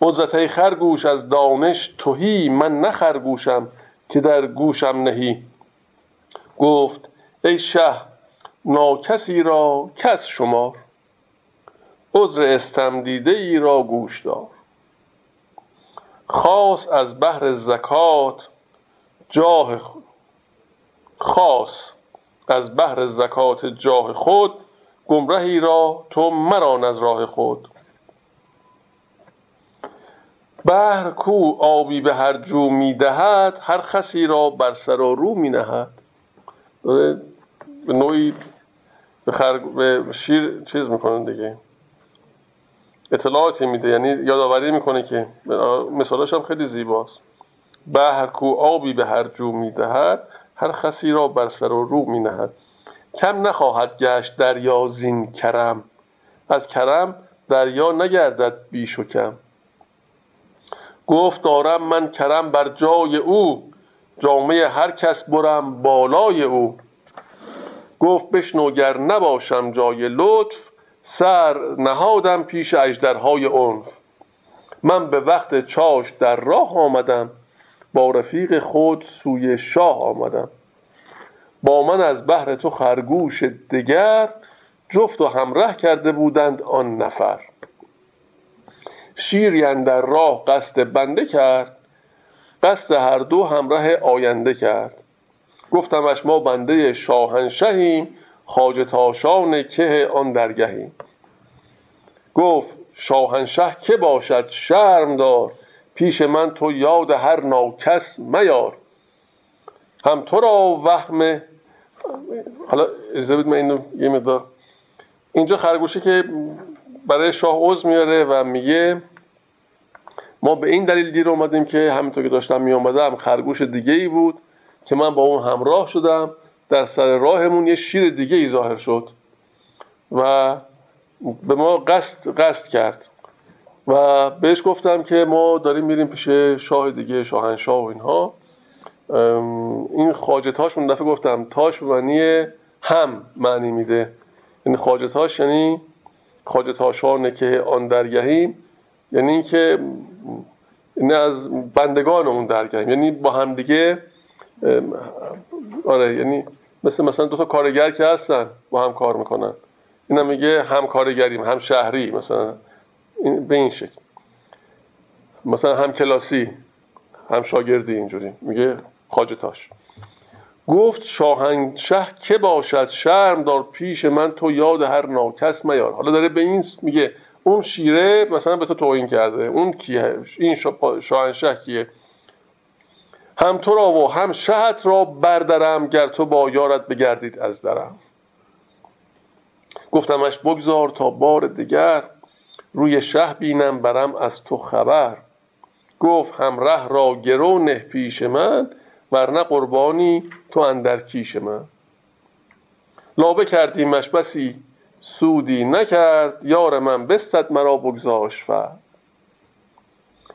عزت خرگوش از دانش توهی من نه خرگوشم که در گوشم نهی. گفت ای شه ناکسی را کس شمار. عذر استمدیده ای را گوش دار. خاص از بحر زکات جاه خاص از بحر زکات جاه خود گمرهی را تو مران از راه خود. بحر کو آبی به هر جو می‌دهد هر خسی را بر سر و رو می نهد. به نوعی به, خرگ... به شیر چیز می‌کنن دیگه. اطلاعاتی میده یعنی یادآوری می‌کنه که مثالاش هم خیلی زیباست. بحر کو آبی به هر جو می‌دهد هر خسی را بر سر و رو مینهد کم نخواهد گشت دریا زین کرم. از کرم دریا نگردد بیش و کم. گفت دارم من کرم بر جای او جامعه هر کس برم بالای او. گفت بشنوگر نباشم جای لطف سر نهادم پیش اجدرهای عنف. من به وقت چاش در راه آمدم با رفیق خود سوی شاه آمدم. با من از بحر تو خرگوش دگر جفت و همراه کرده بودند آن نفر. شیری در راه قصد بنده کرد قصد هر دو همراه آینده کرد. گفتمش ما بنده شاهنشهیم خاج تاشان که آن درگهیم. گفت شاهنشه که باشد شرم دار پیش من تو یاد هر ناکس میار. هم تو را وهم حالا اجازه من اینو یه اینجا خرگوشه که برای شاه عوض میاره و میگه ما به این دلیل دیر اومدیم که همینطور که داشتم می خرگوش دیگه ای بود که من با اون همراه شدم. در سر راهمون یه شیر دیگه ای ظاهر شد و به ما قصد, قصد کرد و بهش گفتم که ما داریم میریم پیش شاه دیگه شاهنشاه و اینها. این خاجه تاش اون دفعه گفتم تاش به معنی هم معنی میده. یعنی خاجتاش یعنی خاجتاشانه که آن درگهیم یعنی اینکه این از بندگان اون درگهیم یعنی با همدیگه آره یعنی مثل مثلا دو تا کارگر که هستن با هم کار می‌کنن. اینا میگه هم کارگریم هم شهری مثلا به این شکل. مثلا هم کلاسی هم شاگردی اینجوری. میگه خاجتاش گفت شاهنشه که باشد شرم دار پیش من تو یاد هر ناکس میار. حالا داره به این میگه اون شیره مثلا به تو توهین کرده. اون کیه؟ این شاهنشه کیه؟ هم تو را و هم شهت را بردرم گر تو با یارت بگردید از درم. گفتمش بگذار تا بار دیگر روی شه بینم برم از تو خبر. گفت هم ره را گرو نه پیش من ورنه قربانی تو اندر کیش من. لابه کردیمش بسی سودی نکرد یار من بستد مرا بگذاش و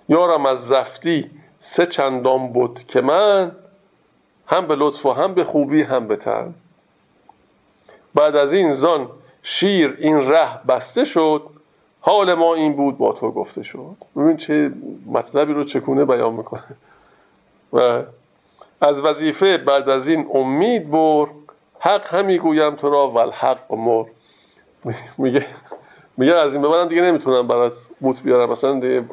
یارم از زفتی سه چندان بود که من هم به لطف و هم به خوبی هم به تن. بعد از این زان شیر این ره بسته شد حال ما این بود با تو گفته شد. ببین چه مطلبی رو چکونه بیان می‌کنه. و از وظیفه بعد از این امید بر حق همی گویم تو را و الحق مر میگه میگه از این به دیگه نمی‌تونم برات بوت بیارم. مثلا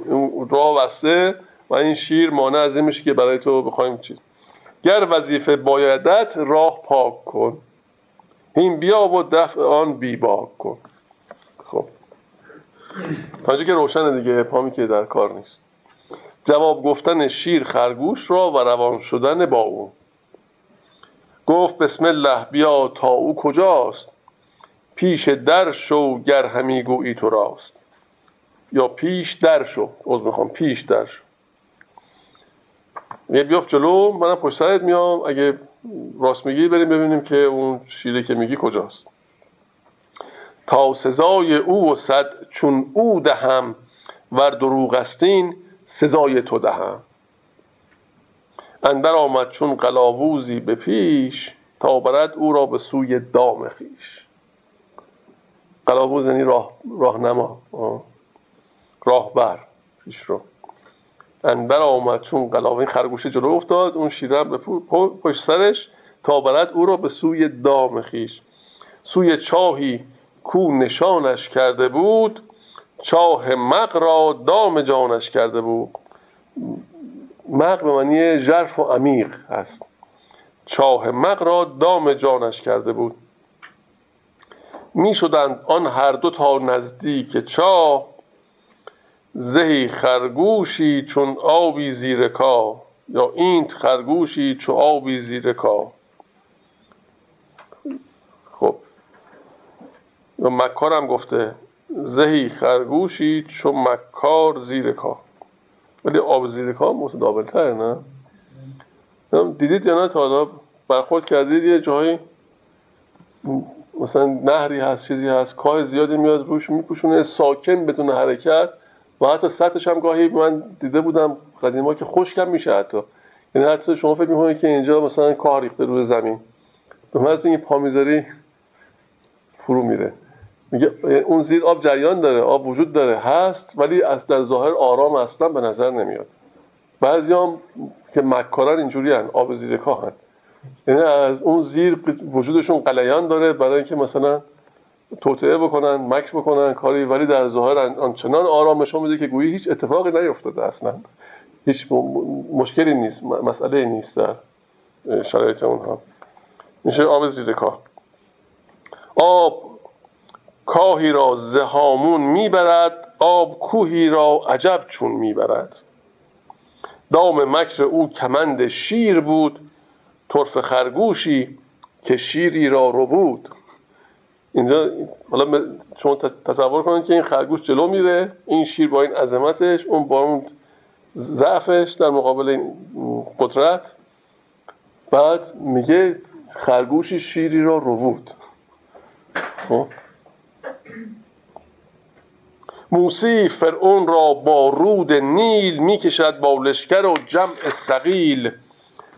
راه بسته و این شیر مانع از این میشه که برای تو بخوایم چی گر وظیفه بایدت راه پاک کن. این بیا و دفع آن بی باک کن. خب. تا که روشن دیگه پامی که در کار نیست. جواب گفتن شیر خرگوش را و روان شدن با او. گفت بسم الله بیا تا او کجاست؟ پیش در شو گر همی گویی تو راست. یا پیش در شو. از می‌خوام. پیش در شو. یه بیافت جلو منم پشت سرت میام. اگه راست میگی بریم ببینیم که اون شیره که میگی کجاست. تا سزای او و صد چون او دهم ور دروغ استین سزای تو دهم. اندر آمد چون قلاووزی به پیش تا برد او را به سوی دام خیش قلاووز یعنی راه راهنما. راهبر. پیش رو. اندر آمد چون قلاوه خرگوشه جلو افتاد اون شیره به پشت سرش تا برد او را به سوی دام خیش. سوی چاهی کو نشانش کرده بود چاه مق را دام جانش کرده بود. مق به معنی ژرف و عمیق هست. چاه مق را دام جانش کرده بود. می شدند آن هر دو تا نزدیک چاه زهی خرگوشی چون آبی زیر کا یا این خرگوشی چون آبی زیر کا خب. یا مکار هم گفته زهی خرگوشی چون مکار زیر کا ولی آب زیر کا متدابل تر نه؟ دیدید یا نه تا حالا؟ برخورد کردید یه جایی مثلا نهری هست چیزی هست کاه زیادی میاد روش میپوشونه ساکن بدون حرکت. و حتی سطحش هم گاهی من دیده بودم قدیما که خشکم میشه حتی. یعنی حتی شما فکر می‌کنید که اینجا مثلا کاه ریخته روی زمین. به محض اینکه پا می‌ذاری فرو میره. میگه اون زیر آب جریان داره آب وجود داره هست ولی از در ظاهر آرام اصلا به نظر نمیاد. بعضی هم که مکارن اینجوری هن آب زیر کاه هن. یعنی از اون زیر وجودشون قلیان داره برای اینکه مثلا توطعه بکنن مکر بکنن کاری. ولی در ظاهر آنچنان آرامشون میده که گویی هیچ اتفاقی نیفتاده اصلا. هیچ مشکلی نیست مسئله نیست در شرایط اونها. میشه آب زیر کاه. آب کاهی را زهامون می‌برد آب کوهی را عجب چون می‌برد. دام مکر او کمند شیر بود طرف خرگوشی که شیری را رو بود. اینجا حالا شما تصور کنید که این خرگوش جلو میره این شیر با این عظمتش اون با اون ضعفش در مقابل این قدرت. بعد میگه خرگوشی شیری را رو بود. خب؟ موسی فرعون را با رود نیل می‌کشد با لشکر و جمع سقیل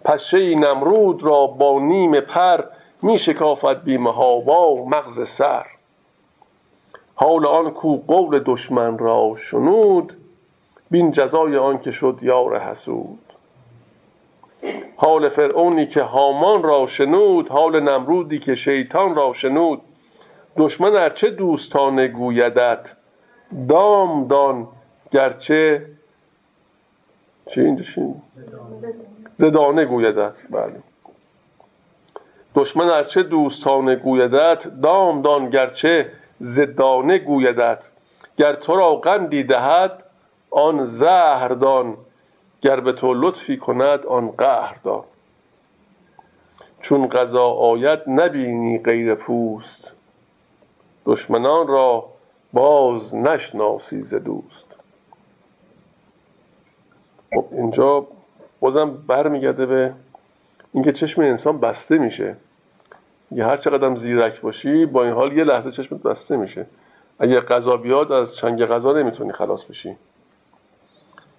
پشه نمرود را با نیم پر می شکافت بی و مغز سر. حال آن کو قول دشمن را شنود بین جزای آن که شد یار حسود. حال فرعونی که هامان را شنود حال نمرودی که شیطان را شنود. دشمن ارچه دوستانه گویدت؟ دام دان گرچه چی اینجا زدانه گویدت. بله. دشمن ارچه دوستانه گویدت دام دان گرچه زدانه گویدت. گر تو را قندی دهد آن زهر دان. گر به تو لطفی کند آن قهر دان. چون قضا آید نبینی غیر پوست. دشمنان را باز نشناسی ز دوست. خب اینجا بازم برمیگرده به اینکه چشم انسان بسته میشه. یه هر چقدر زیرک باشی با این حال یه لحظه چشمت بسته میشه. اگه قضا بیاد از چنگ قضا نمی‌تونی خلاص بشی.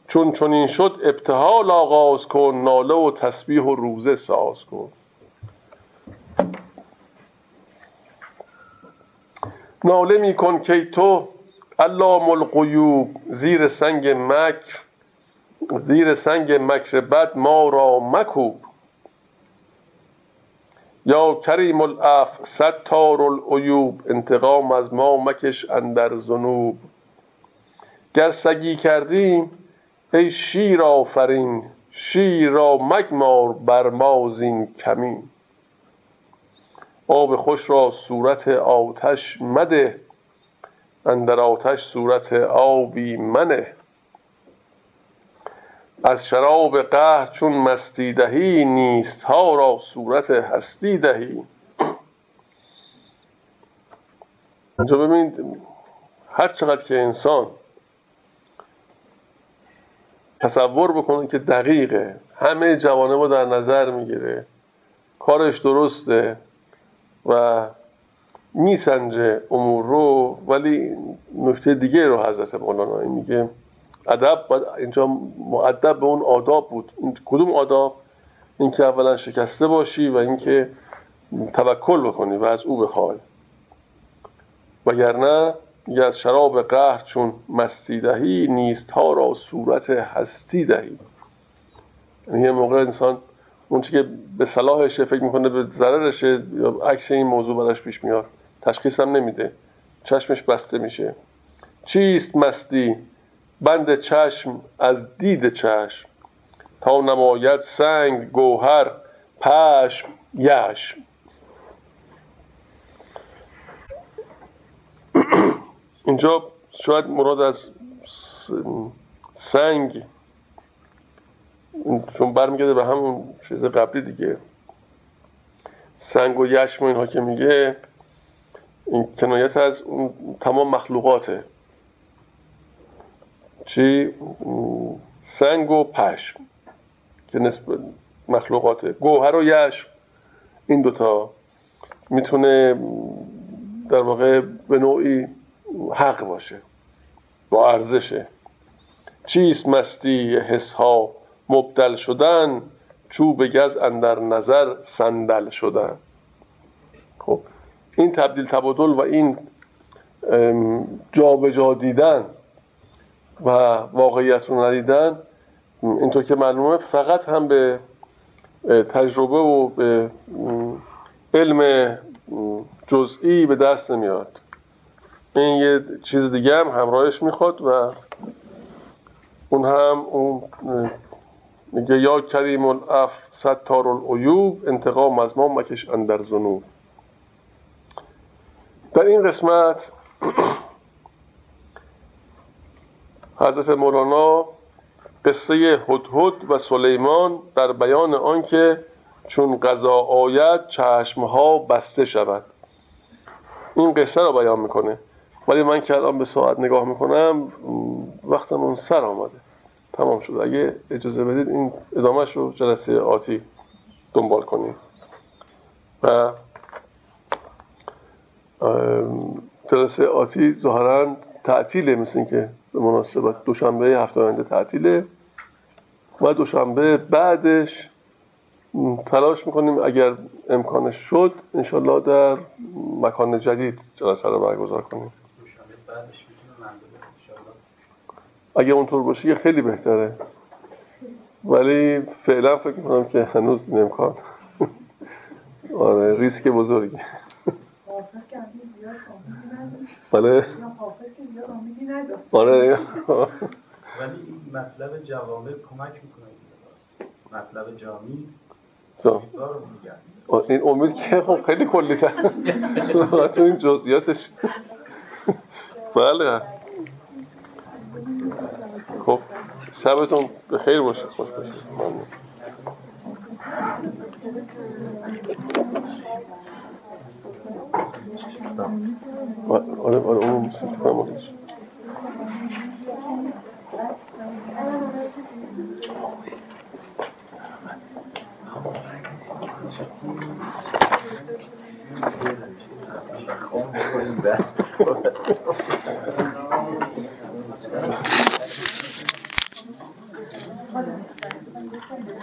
چون چون این شد ابتحال آغاز کن ناله و تسبیح و روزه ساز کن. ناله میکن که تو علام القیوب زیر سنگ مکر. زیر سنگ مکر بد ما را مکوب. یا کریم الاف ستار العیوب انتقام از ما مکش اندر ذنوب. گر سگی کردیم ای شیر آفرین شیر را مگمار بر ما زین کمین. آب خوش را صورت آتش مده اندر آتش صورت آبی منه. از شراب قهر چون مستی دهی نیست ها را صورت هستی دهی. اینجا ببینید هر چقدر که انسان تصور بکنه که دقیقه همه جوانه رو در نظر می‌گیره کارش درسته و میسنجه امور رو ولی نکته دیگه رو حضرت مولانا میگه ادب اینجا معدب به اون آداب بود. این کدوم آداب؟ اینکه اولا شکسته باشی و اینکه توکل بکنی و از او بخوای. وگرنه یه از شراب قهر چون مستی دهی نیست ها را صورت هستی دهی. یعنی یه موقع انسان اون که به صلاحشه فکر می‌کنه به ضررشه یا عکس این موضوع براش پیش میاد تشخیص هم نمیده. چشمش بسته میشه. چیست مستی؟ بند چشم از دید چشم تا نماید سنگ گوهر پشم یشم. اینجا شاید مراد از سنگ چون برمیگرده به همون چیز قبلی دیگه. سنگ و یشم و اینها که میگه این کنایت از تمام مخلوقاته. چی؟ سنگ و پشم که نسبت مخلوقاته گوهر و یشم. این دوتا می‌تونه در واقع به نوعی حق باشه با ارزشه. چیست مستی حس ها مبدل شدن چوب گز اندر نظر صندل شدن. خب این تبدیل تبادل و این جابجا جا دیدن و واقعیت رو ندیدن اینطور که معلومه فقط هم به تجربه و به علم جزئی به دست نمیاد. این یه چیز دیگه هم همراهش می‌خواد و اون هم اون میگه یا کریم الاف ستار العیوب انتقام از ما مکش اندر زنوب در این قسمت حضرت مولانا قصه هدهد و سلیمان در بیان آنکه چون قضا آید چشمها بسته شود. این قصه رو بیان می‌کنه. ولی من که الان به ساعت نگاه می‌کنم وقتم اون سر آمده. تمام شد اگه اجازه بدید این ادامهش رو جلسه آتی دنبال کنیم. و جلسه آتی ظاهرا تعطیله مثل که به مناسبت دوشنبه هفته آینده تعطیله و دوشنبه بعدش تلاش می‌کنیم اگر امکانش شد انشالله در مکان جدید جلسه رو برگزار کنیم. اگه اونطور باشه یه خیلی بهتره. ولی فعلا فکر می‌کنم که هنوز این امکان. آره ریسک بزرگی بله. آره. ولی این مطلب جوامع کمک می‌کنه. مطلب جامی جا. این امید که خب خیلی کلی تر. تو این جزئیاتش. بله. خب شبتون به خیر باشید خوش باشید What, what, what, what, what, what is?